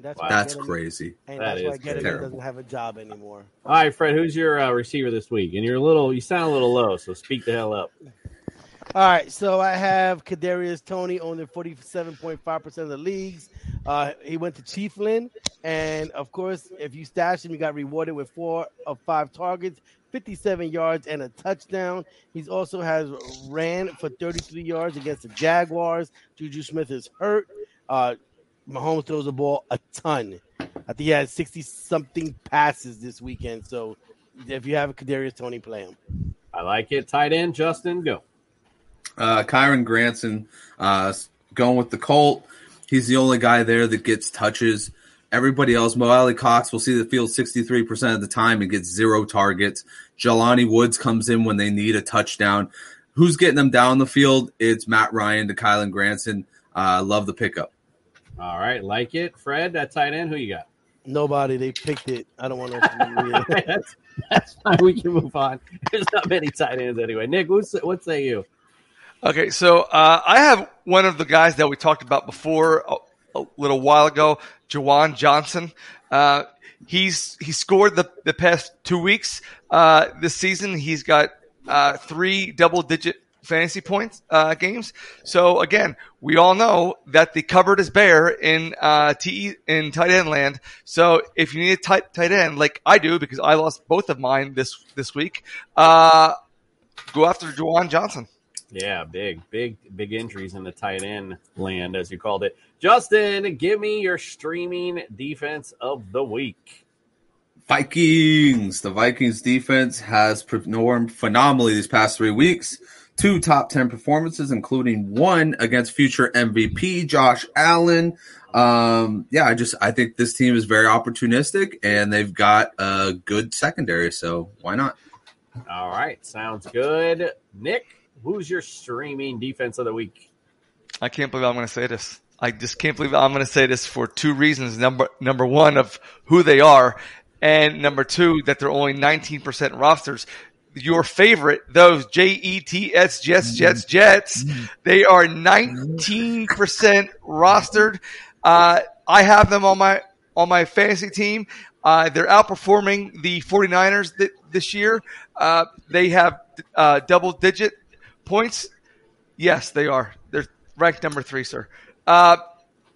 And that's Wow. why That's Gettleman- crazy. And That that's why Gettleman terrible. doesn't have a job anymore. All right, Fred, who's your uh, receiver this week? And you're a little, you sound a little low, so speak the hell up. All right, so I have Kadarius Toney owning forty-seven point five percent of the leagues. Uh, he went to Chiefland, and of course, if you stashed him, you got rewarded with four of five targets, 57 yards, and a touchdown. He's also has ran for 33 yards against the Jaguars. Juju Smith is hurt. Uh, Mahomes throws the ball a ton. I think he had 60 something passes this weekend. So if you have a Kadarius Toney, play him. I like it. Tight end, Justin, go. Uh, Kylen Granson uh, going with the Colt. He's the only guy there that gets touches. Everybody else, Mo Alie-Cox will see the field 63% of the time and gets zero targets. Jelani Woods comes in when they need a touchdown. Who's getting them down the field? It's Matt Ryan to Kylen Granson. Uh, love the pickup. All right, like it. Fred, that tight end, who you got? Nobody. They picked it. I don't want to. that's, that's fine. We can move on. There's not many tight ends anyway. Nick, what's, what say you? Okay, so uh, I have one of the guys that we talked about before a, a little while ago, Juwan Johnson. Uh, he's he scored the, the past two weeks uh, this season. He's got uh, three double digit fantasy points uh, games. So again, we all know that the cupboard is bare in uh, TE in tight end land. So if you need a tight tight end like I do because I lost both of mine this this week, uh, go after Juwan Johnson. Yeah, big, big, big injuries in the tight end land, as you called it. Justin, give me your streaming defense of the week. Vikings. The Vikings defense has performed phenomenally these past three weeks. Two top 10 performances, including one against future MVP Josh Allen. Um, yeah, I just I think this team is very opportunistic and they've got a good secondary, so why not? All right, sounds good. Nick, who's your streaming defense of the week? I can't believe I'm going to say this. I just can't believe I'm going to say this for two reasons. Number number one of who they are, and number two that they're only 19% rosters. Your favorite, those J E T S Jets Jets Jets, they are 19% rostered. Uh, I have them on my on my fantasy team. Uh, they're outperforming the 49ers th- this year. Uh, they have uh, double digit points. Yes, they are. They're ranked number three, sir. Uh,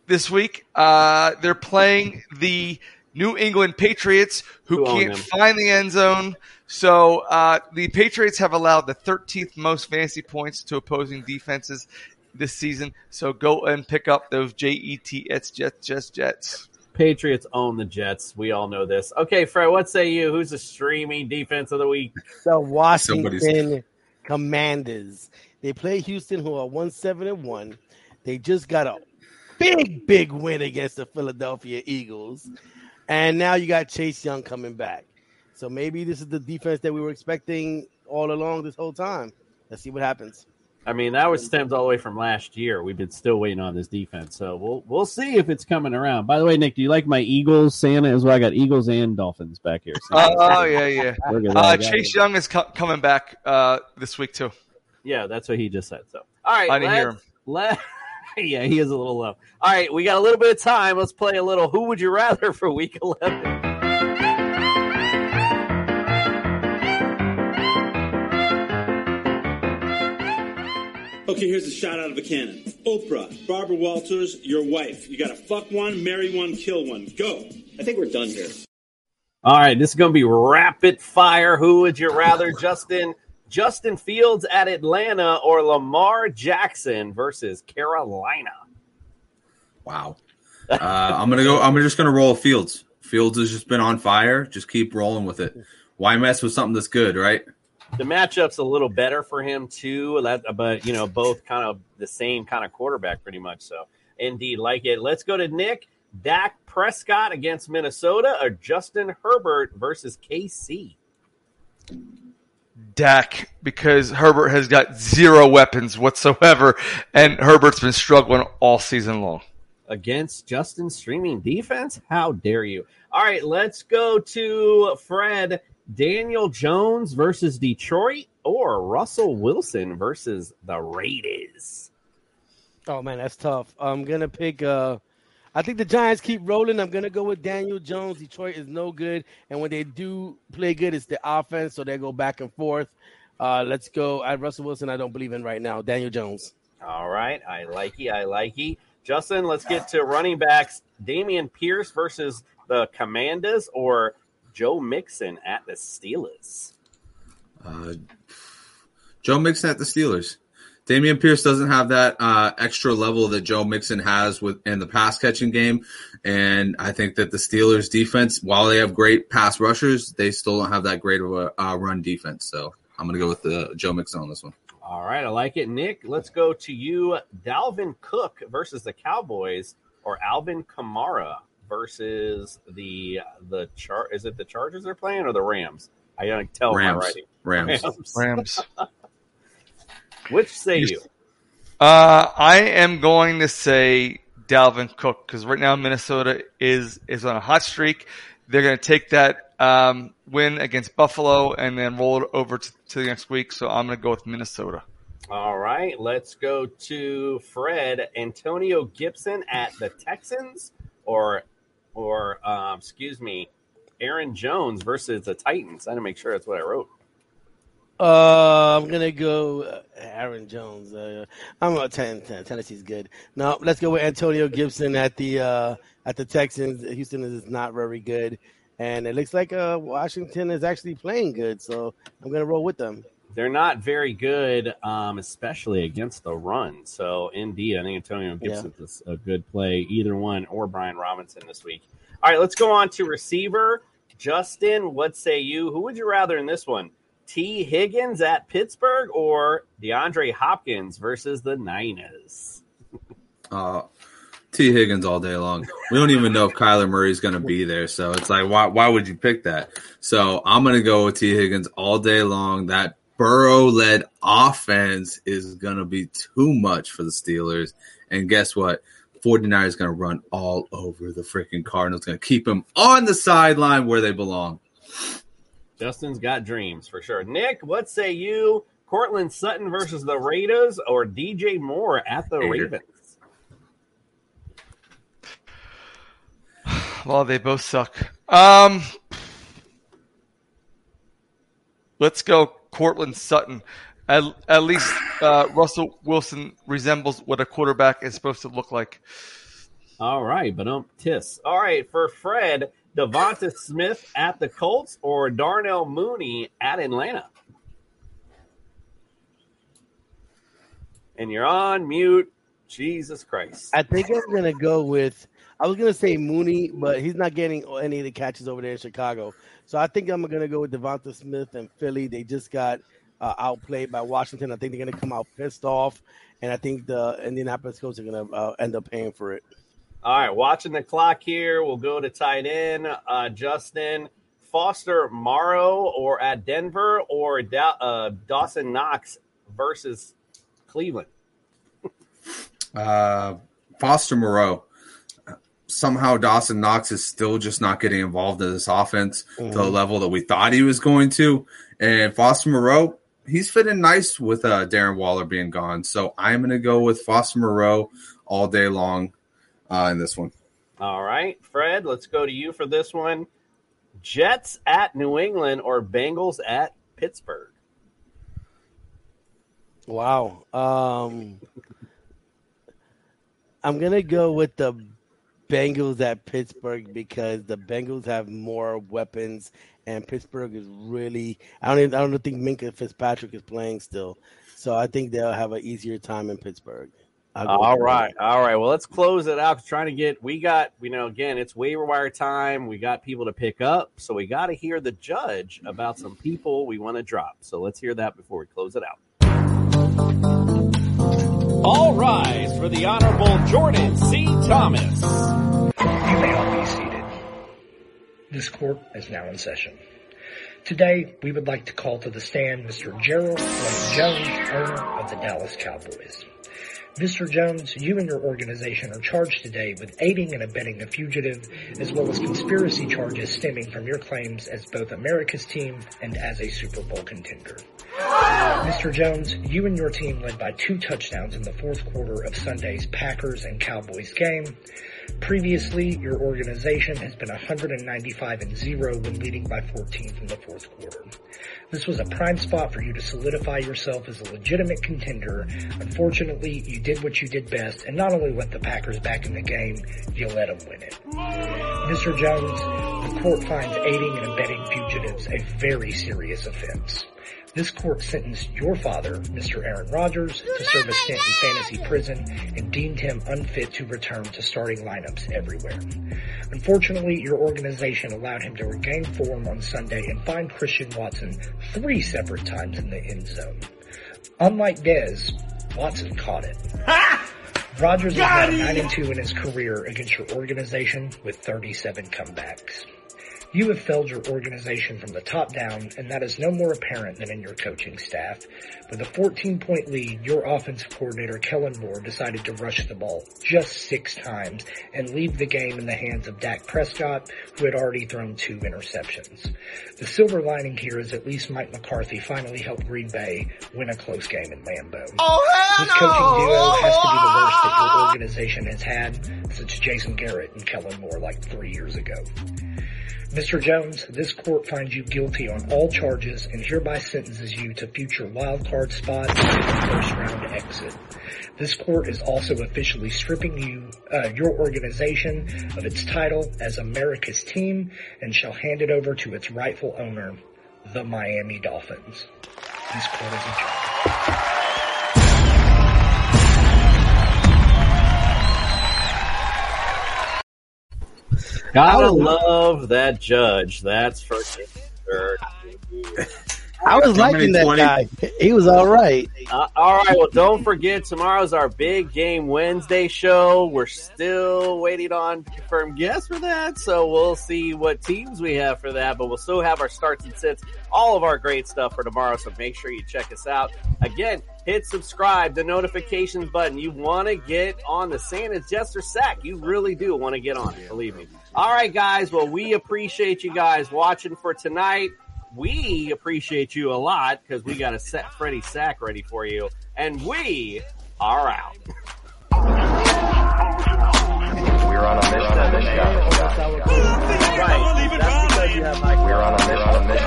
this week, uh, they're playing the New England Patriots, who Who can't find the end zone. So uh, the Patriots have allowed the 13th most fantasy points to opposing defenses this season. So go and pick up those J E T S Jets Jets Jets. Patriots own the Jets. We all know this. Okay, Fred, what say you? Who's the streaming defense of the week? The Washington Somebody's- Commanders. They play Houston, who are one seven and one. They just got a big, big win against the Philadelphia Eagles, and now you got Chase Young coming back. So maybe this is the defense that we were expecting all along this whole time. Let's see what happens. I mean, that was stems all the way from last year. We've been still waiting on this defense, so we'll we'll see if it's coming around. By the way, Nick, do you like my Eagles Santa as well? I got Eagles and Dolphins back here. Oh yeah, yeah. Look at that. Uh, Chase it. Young is co- coming back uh, this week too. Yeah, that's what he just said. So, all right, I didn't hear let's- Let, yeah, he is a little low. All right, we got a little bit of time. Let's play a little. Who would you rather for Week Eleven? Okay, here's a shot out of a cannon. Oprah, Barbara Walters, your wife. You gotta fuck one, marry one, kill one. Go. I think we're done here. All right, this is going to be rapid fire. Who would you rather, Justin? Justin Fields at Atlanta or Lamar Jackson versus Carolina? Wow. Uh, I'm gonna go. I'm just gonna roll Fields. Fields has just been on fire. Just keep rolling with it. Why mess with something that's good, right? The matchup's a little better for him too. That, but you know, both kind of the same kind of quarterback, pretty much. So, indeed, like it. Let's go to Nick. Dak Prescott against Minnesota or Justin Herbert versus KC? Dak because Herbert has got zero weapons whatsoever, and Herbert's been struggling all season long. against Justin's streaming defense? How dare you? All right, let's go to Fred. Daniel Jones versus Detroit or Russell Wilson versus the Raiders? Oh man, that's tough. I'm gonna pick. Uh, I think the Giants keep rolling. I'm gonna go with Daniel Jones. Detroit is no good, and when they do play good, it's the offense, so they go back and forth. Uh, let's go. At Russell Wilson, I don't believe in right now. Daniel Jones. All right, I like you. I like you. Justin, let's get to running backs. Dameon Pierce versus the Commanders or Joe Mixon at the Steelers. Uh, Joe Mixon at the Steelers. Dameon Pierce doesn't have that uh, extra level that Joe Mixon has with in the pass catching game, and I think that the Steelers defense, while they have great pass rushers, they still don't have that great of a uh, run defense. So I'm going to go with the Joe Mixon on this one. All right, I like it. Nick, let's go to you. Dalvin Cook versus the Cowboys or Alvin Kamara versus the the char is it the Chargers they're playing or the Rams? I don't tell Rams. my writing. Rams. Rams. Which say you? Uh, I am going to say Dalvin Cook because right now Minnesota is is on a hot streak. They're going to take that um, win against Buffalo and then roll it over to, to the next week. So I'm going to go with Minnesota. All right, let's go to Fred Antonio Gibson at the Texans or or um, excuse me, Aaron Jones versus the Titans. I had to make sure that's what I wrote. Uh, I'm gonna go uh, Aaron Jones. Uh, I'm a ten, ten, Tennessee's good. No, let's go with Antonio Gibson at the uh, at the Texans. Houston is not very good, and it looks like uh, Washington is actually playing good. So I'm gonna roll with them. They're not very good, um, especially against the run. So, indeed, I think Antonio Gibson is a good play, either one or Brian Robinson this week. All right, let's go on to receiver. Justin, what say you? Who would you rather in this one? Tee Higgins at Pittsburgh or DeAndre Hopkins versus the Niners? Uh, Tee Higgins all day long. We don't even know if Kyler Murray's going to be there, so it's like, why? Why would you pick that? So I'm going to go with Tee Higgins all day long. That Burrow-led offense is going to be too much for the Steelers, and guess what? 49 is going to run all over the freaking Cardinals. Going to keep them on the sideline where they belong. Justin's got dreams for sure. Nick, what say you? Courtland Sutton versus the Raiders or DJ Moore at the Raider. Ravens? Well, they both suck. Um, let's go Courtland Sutton. At, at least uh, Russell Wilson resembles what a quarterback is supposed to look like. All right, but um, tis. All right, for Fred, Devonta Smith at the Colts or Darnell Mooney at Atlanta? And you're on mute. Jesus Christ. I think I'm gonna go with. I was gonna say Mooney, but he's not getting any of the catches over there in Chicago. So I think I'm gonna go with Devonta Smith and Philly. They just got uh, outplayed by Washington. I think they're gonna come out pissed off, and I think the Indianapolis Colts are gonna uh, end up paying for it. All right, watching the clock here. We'll go to tight end. Uh, Justin Foster Moreau or at Denver or da- uh, Dawson Knox versus Cleveland. Uh, Foster Moreau. Somehow Dawson Knox is still just not getting involved in this offense to the Mhm. level that we thought he was going to. And Foster Moreau, he's fitting nice with uh, Darren Waller being gone. So I'm going to go with Foster Moreau all day long uh, in this one. All right, Fred, let's go to you for this one. Jets at New England or Bengals at Pittsburgh? Wow. Um, I'm gonna go with the Bengals at Pittsburgh because the Bengals have more weapons, and Pittsburgh is really. I don't. Even, I don't think Minkah Fitzpatrick is playing still, so I think they'll have an easier time in Pittsburgh. All right, all right. Well, let's close it out. Trying to get, we got, you know, again, it's waiver wire time. We got people to pick up, so we got to hear the judge about some people we want to drop. So let's hear that before we close it out. All rise for the Honorable Jordan C. Thomas. You may all be seated. This court is now in session. Today, we would like to call to the stand Mr. Gerald Blake Jones, owner of the Dallas Cowboys. Mr. Jones, you and your organization are charged today with aiding and abetting a fugitive, as well as conspiracy charges stemming from your claims as both America's team and as a Super Bowl contender. Mr. Jones, you and your team led by two touchdowns in the fourth quarter of Sunday's Packers and Cowboys game. Previously, your organization has been 195 and 0 when leading by 14 from the fourth quarter. This was a prime spot for you to solidify yourself as a legitimate contender. Unfortunately, you did what you did best and not only let the Packers back in the game, you let them win it. Mr. Jones, the court finds aiding and abetting fugitives a very serious offense. This court sentenced your father, Mr. Aaron Rodgers, to serve a stint in fantasy prison and deemed him unfit to return to starting lineups everywhere. Unfortunately, your organization allowed him to regain form on Sunday and find Christian Watson three separate times in the end zone. Unlike Dez, Watson caught it. Rodgers is now 9 and 2 in his career against your organization with 37 comebacks. You have failed your organization from the top down, and that is no more apparent than in your coaching staff. With a 14 point lead, your offensive coordinator Kellen Moore decided to rush the ball just six times and leave the game in the hands of Dak Prescott, who had already thrown two interceptions. The silver lining here is at least Mike McCarthy finally helped Green Bay win a close game in Lambeau. Oh, this coaching duo has to be the worst that your organization has had since Jason Garrett and Kellen Moore like three years ago. Mr. Jones, this court finds you guilty on all charges and hereby sentences you to future wildcard spots and first round exit. This court is also officially stripping you, uh, your organization of its title as America's team and shall hand it over to its rightful owner, the Miami Dolphins. This court is adjourned. Gotta love that judge. That's for sure. I was liking that guy. He was all right. Uh, all right. Well, don't forget tomorrow's our big game Wednesday show. We're still waiting on confirmed guests for that, so we'll see what teams we have for that. But we'll still have our starts and sits, all of our great stuff for tomorrow. So make sure you check us out. Again, hit subscribe, the notifications button. You want to get on the Santa's Jester Sack. You really do want to get on it. Believe me. All right, guys. Well, we appreciate you guys watching for tonight we appreciate you a lot because we got a set Freddie Sack ready for you, and we are out. We're on a mission. Right. That's because you have Mike. We're on a mission. On a mission.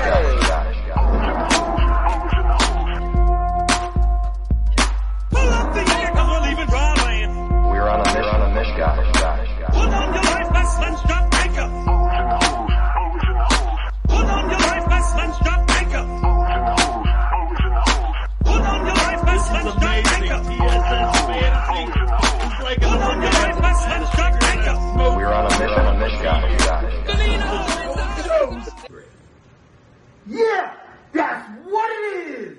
We're on a mission. We're on a mission. On a mission. Guys. Yeah, that's what it is.